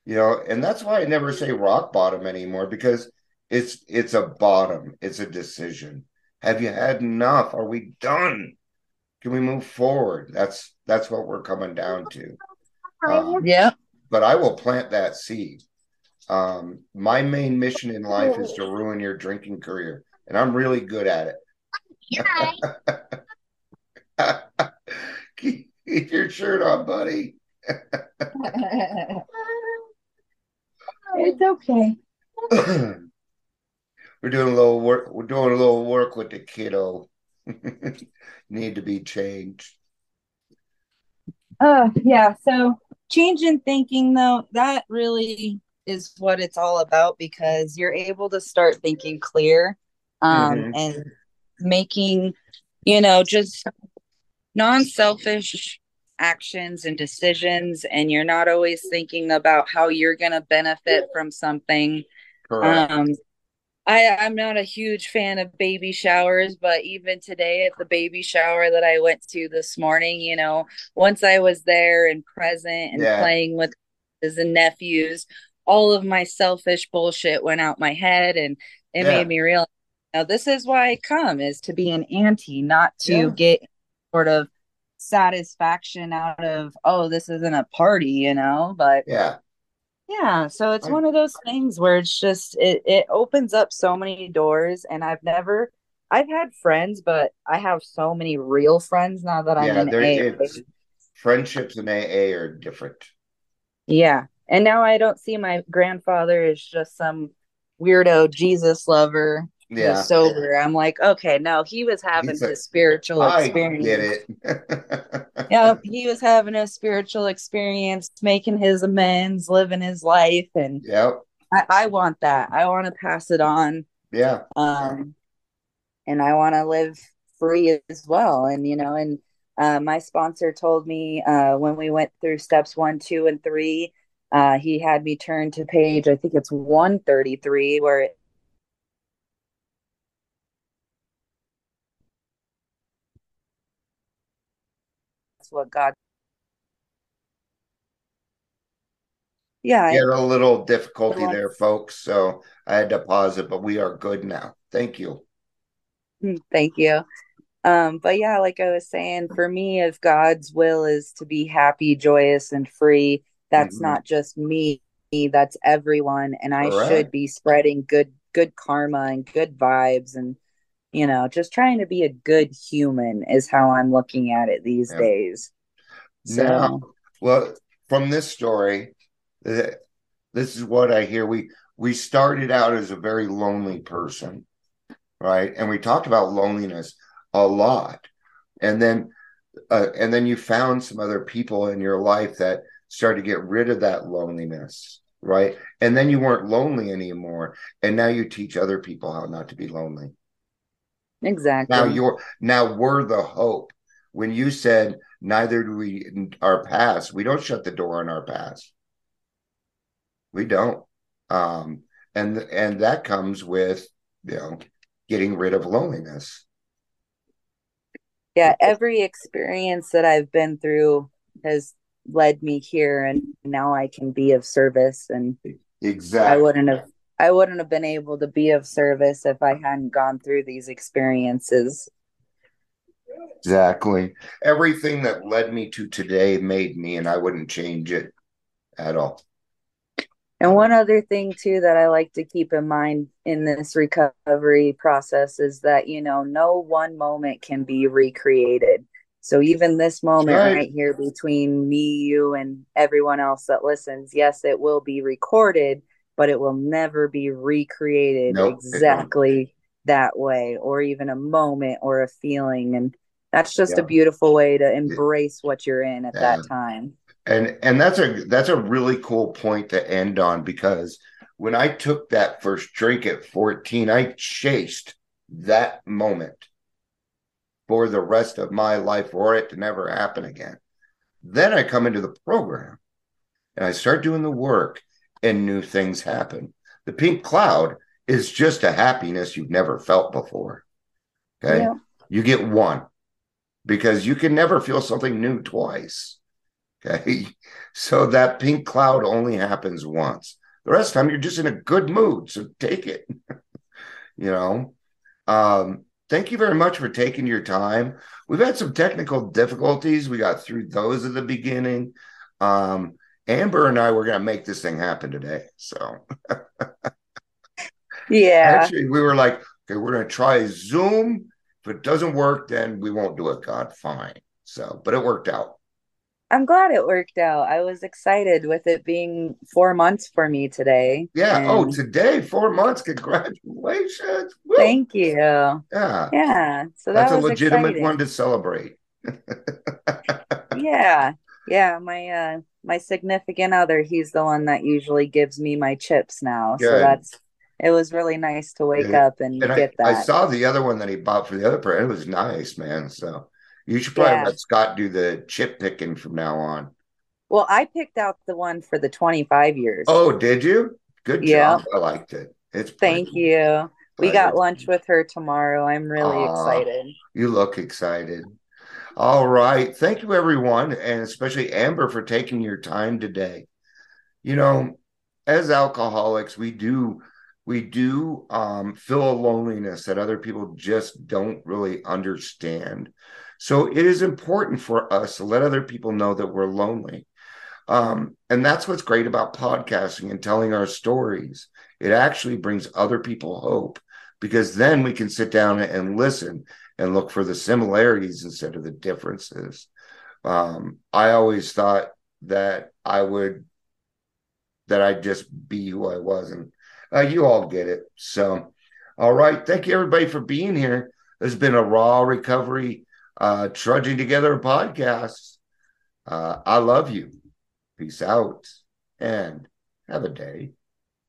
you know, and that's why I never say rock bottom anymore because it's it's a bottom. It's a decision. Have you had enough? Are we done? Can we move forward? That's that's what we're coming down to. Um, Yeah. but I will plant that seed. Um, my main mission in life is to ruin your drinking career, and I'm really good at it. Keep keep your shirt on, buddy. it's okay. we're doing a little work. We're doing a little work with the kiddo. Need to be changed. Uh, yeah. So change in thinking, though, that really is what it's all about because you're able to start thinking clear um, Mhm. and making, you know, just non selfish actions and decisions. And you're not always thinking about how you're going to benefit from something. Correct. Um, I I'm not a huge fan of baby showers, but even today at the baby shower that I went to this morning, you know, once I was there and present and Yeah. playing with his and nephews, all of my selfish bullshit went out my head and it Yeah. made me realize now this is why I come is to be an auntie, not to Yeah. get sort of satisfaction out of, oh, this isn't a party, you know, but yeah. Yeah, so it's one of those things where it's just it it opens up so many doors and I've never I've had friends, but I have so many real friends now that I'm Yeah. in AA. friendships in AA are different. Yeah. And now I don't see my grandfather as just some weirdo Jesus lover Yeah. sober. I'm like, okay, no, he was having He's a- his spiritual I experience. get it. Yeah, he was having a spiritual experience, making his amends, living his life, and Yep. I, I want that. I want to pass it on. Yeah. um and i want to live free as well and you know and uh, my sponsor told me uh, when we went through steps one two and three uh, he had me turn to page i think it's 133 where it what god yeah I- had a little difficulty there, folks. So I had to pause it, but we are good now. Thank you. Mm, Thank you. Um, but yeah, like I was saying, for me, if God's will is to be happy, joyous, and free, that's Mhm. not just me, that's everyone, and I Correct. should be spreading good good karma and good vibes and you know, just trying to be a good human is how I'm looking at it these Yeah. days. So, Now, well, from this story, uh, this is what I hear. We we started out as a very lonely person, right? And we talked about loneliness a lot, and then uh, and then you found some other people in your life that started to get rid of that loneliness, right? And then you weren't lonely anymore, and now you teach other people how not to be lonely. Exactly. Now you're now we're the hope. When you said neither do we our past, we don't shut the door on our past. We don't. Um and and that comes with, you know, getting rid of loneliness. yeah, every experience that I've been through has led me here and now I can be of service and exactly I wouldn't have I wouldn't have been able to be of service if I hadn't gone through these experiences. Exactly. Everything that led me to today made me, and I wouldn't change it at all. And one other thing too that I like to keep in mind in this recovery process is that, you know, no one moment can be recreated. So even this moment right. right here between me, you, and everyone else that listens, yes, it will be recorded, but it will never be recreated Nope, exactly that way, or even a moment or a feeling. And that's just Yeah. a beautiful way to embrace what you're in at Yeah. that time. And and that's a that's a really cool point to end on because when I took that first drink at 14, I chased that moment for the rest of my life for it to never happen again. Then I come into the program and I start doing the work and new things happen. The pink cloud is just a happiness you've never felt before. Okay. Yeah. You get one because you can never feel something new twice. Okay. So that pink cloud only happens once. The rest of the time you're just in a good mood. So take it. you know. Um, thank you very much for taking your time. We've had some technical difficulties. We got through those at the beginning. Um, Amber and I were gonna make this thing happen today. So Yeah. actually we were like, okay, we're gonna try Zoom. If it doesn't work, then we won't do it. God, fine. So, but it worked out. I'm glad it worked out. I was excited with it being four months for me today. Yeah. Oh, today, four months. Congratulations. Woo. thank you. yeah. Yeah. So that That's a legitimate exciting. one to celebrate. Yeah. Yeah. My uh my significant other, he's the one that usually gives me my chips now. So that's it was really nice to wake Yeah. up and, And get I that. I saw the other one that he bought for the other person. It was nice, man. So you should probably Yeah. let Scott do the chip picking from now on. Well, I picked out the one for the 25 years. Oh, did you? Good Yeah. job. I liked it. It's Thank you. We got lunch with her tomorrow. I'm really excited. You look excited. All right. Thank you, everyone, and especially Amber for taking your time today. You know, as alcoholics, we do we do um, feel a loneliness that other people just don't really understand. So it is important for us to let other people know that we're lonely. Um, and that's what's great about podcasting and telling our stories. It actually brings other people hope because then we can sit down and listen and look for the similarities instead of the differences. Um, I always thought that I would, that I'd just be who I was, and uh, you all get it. So, all right, thank you everybody for being here. Has been a raw recovery, uh, trudging together podcast. Uh, I love you. Peace out, and have a day.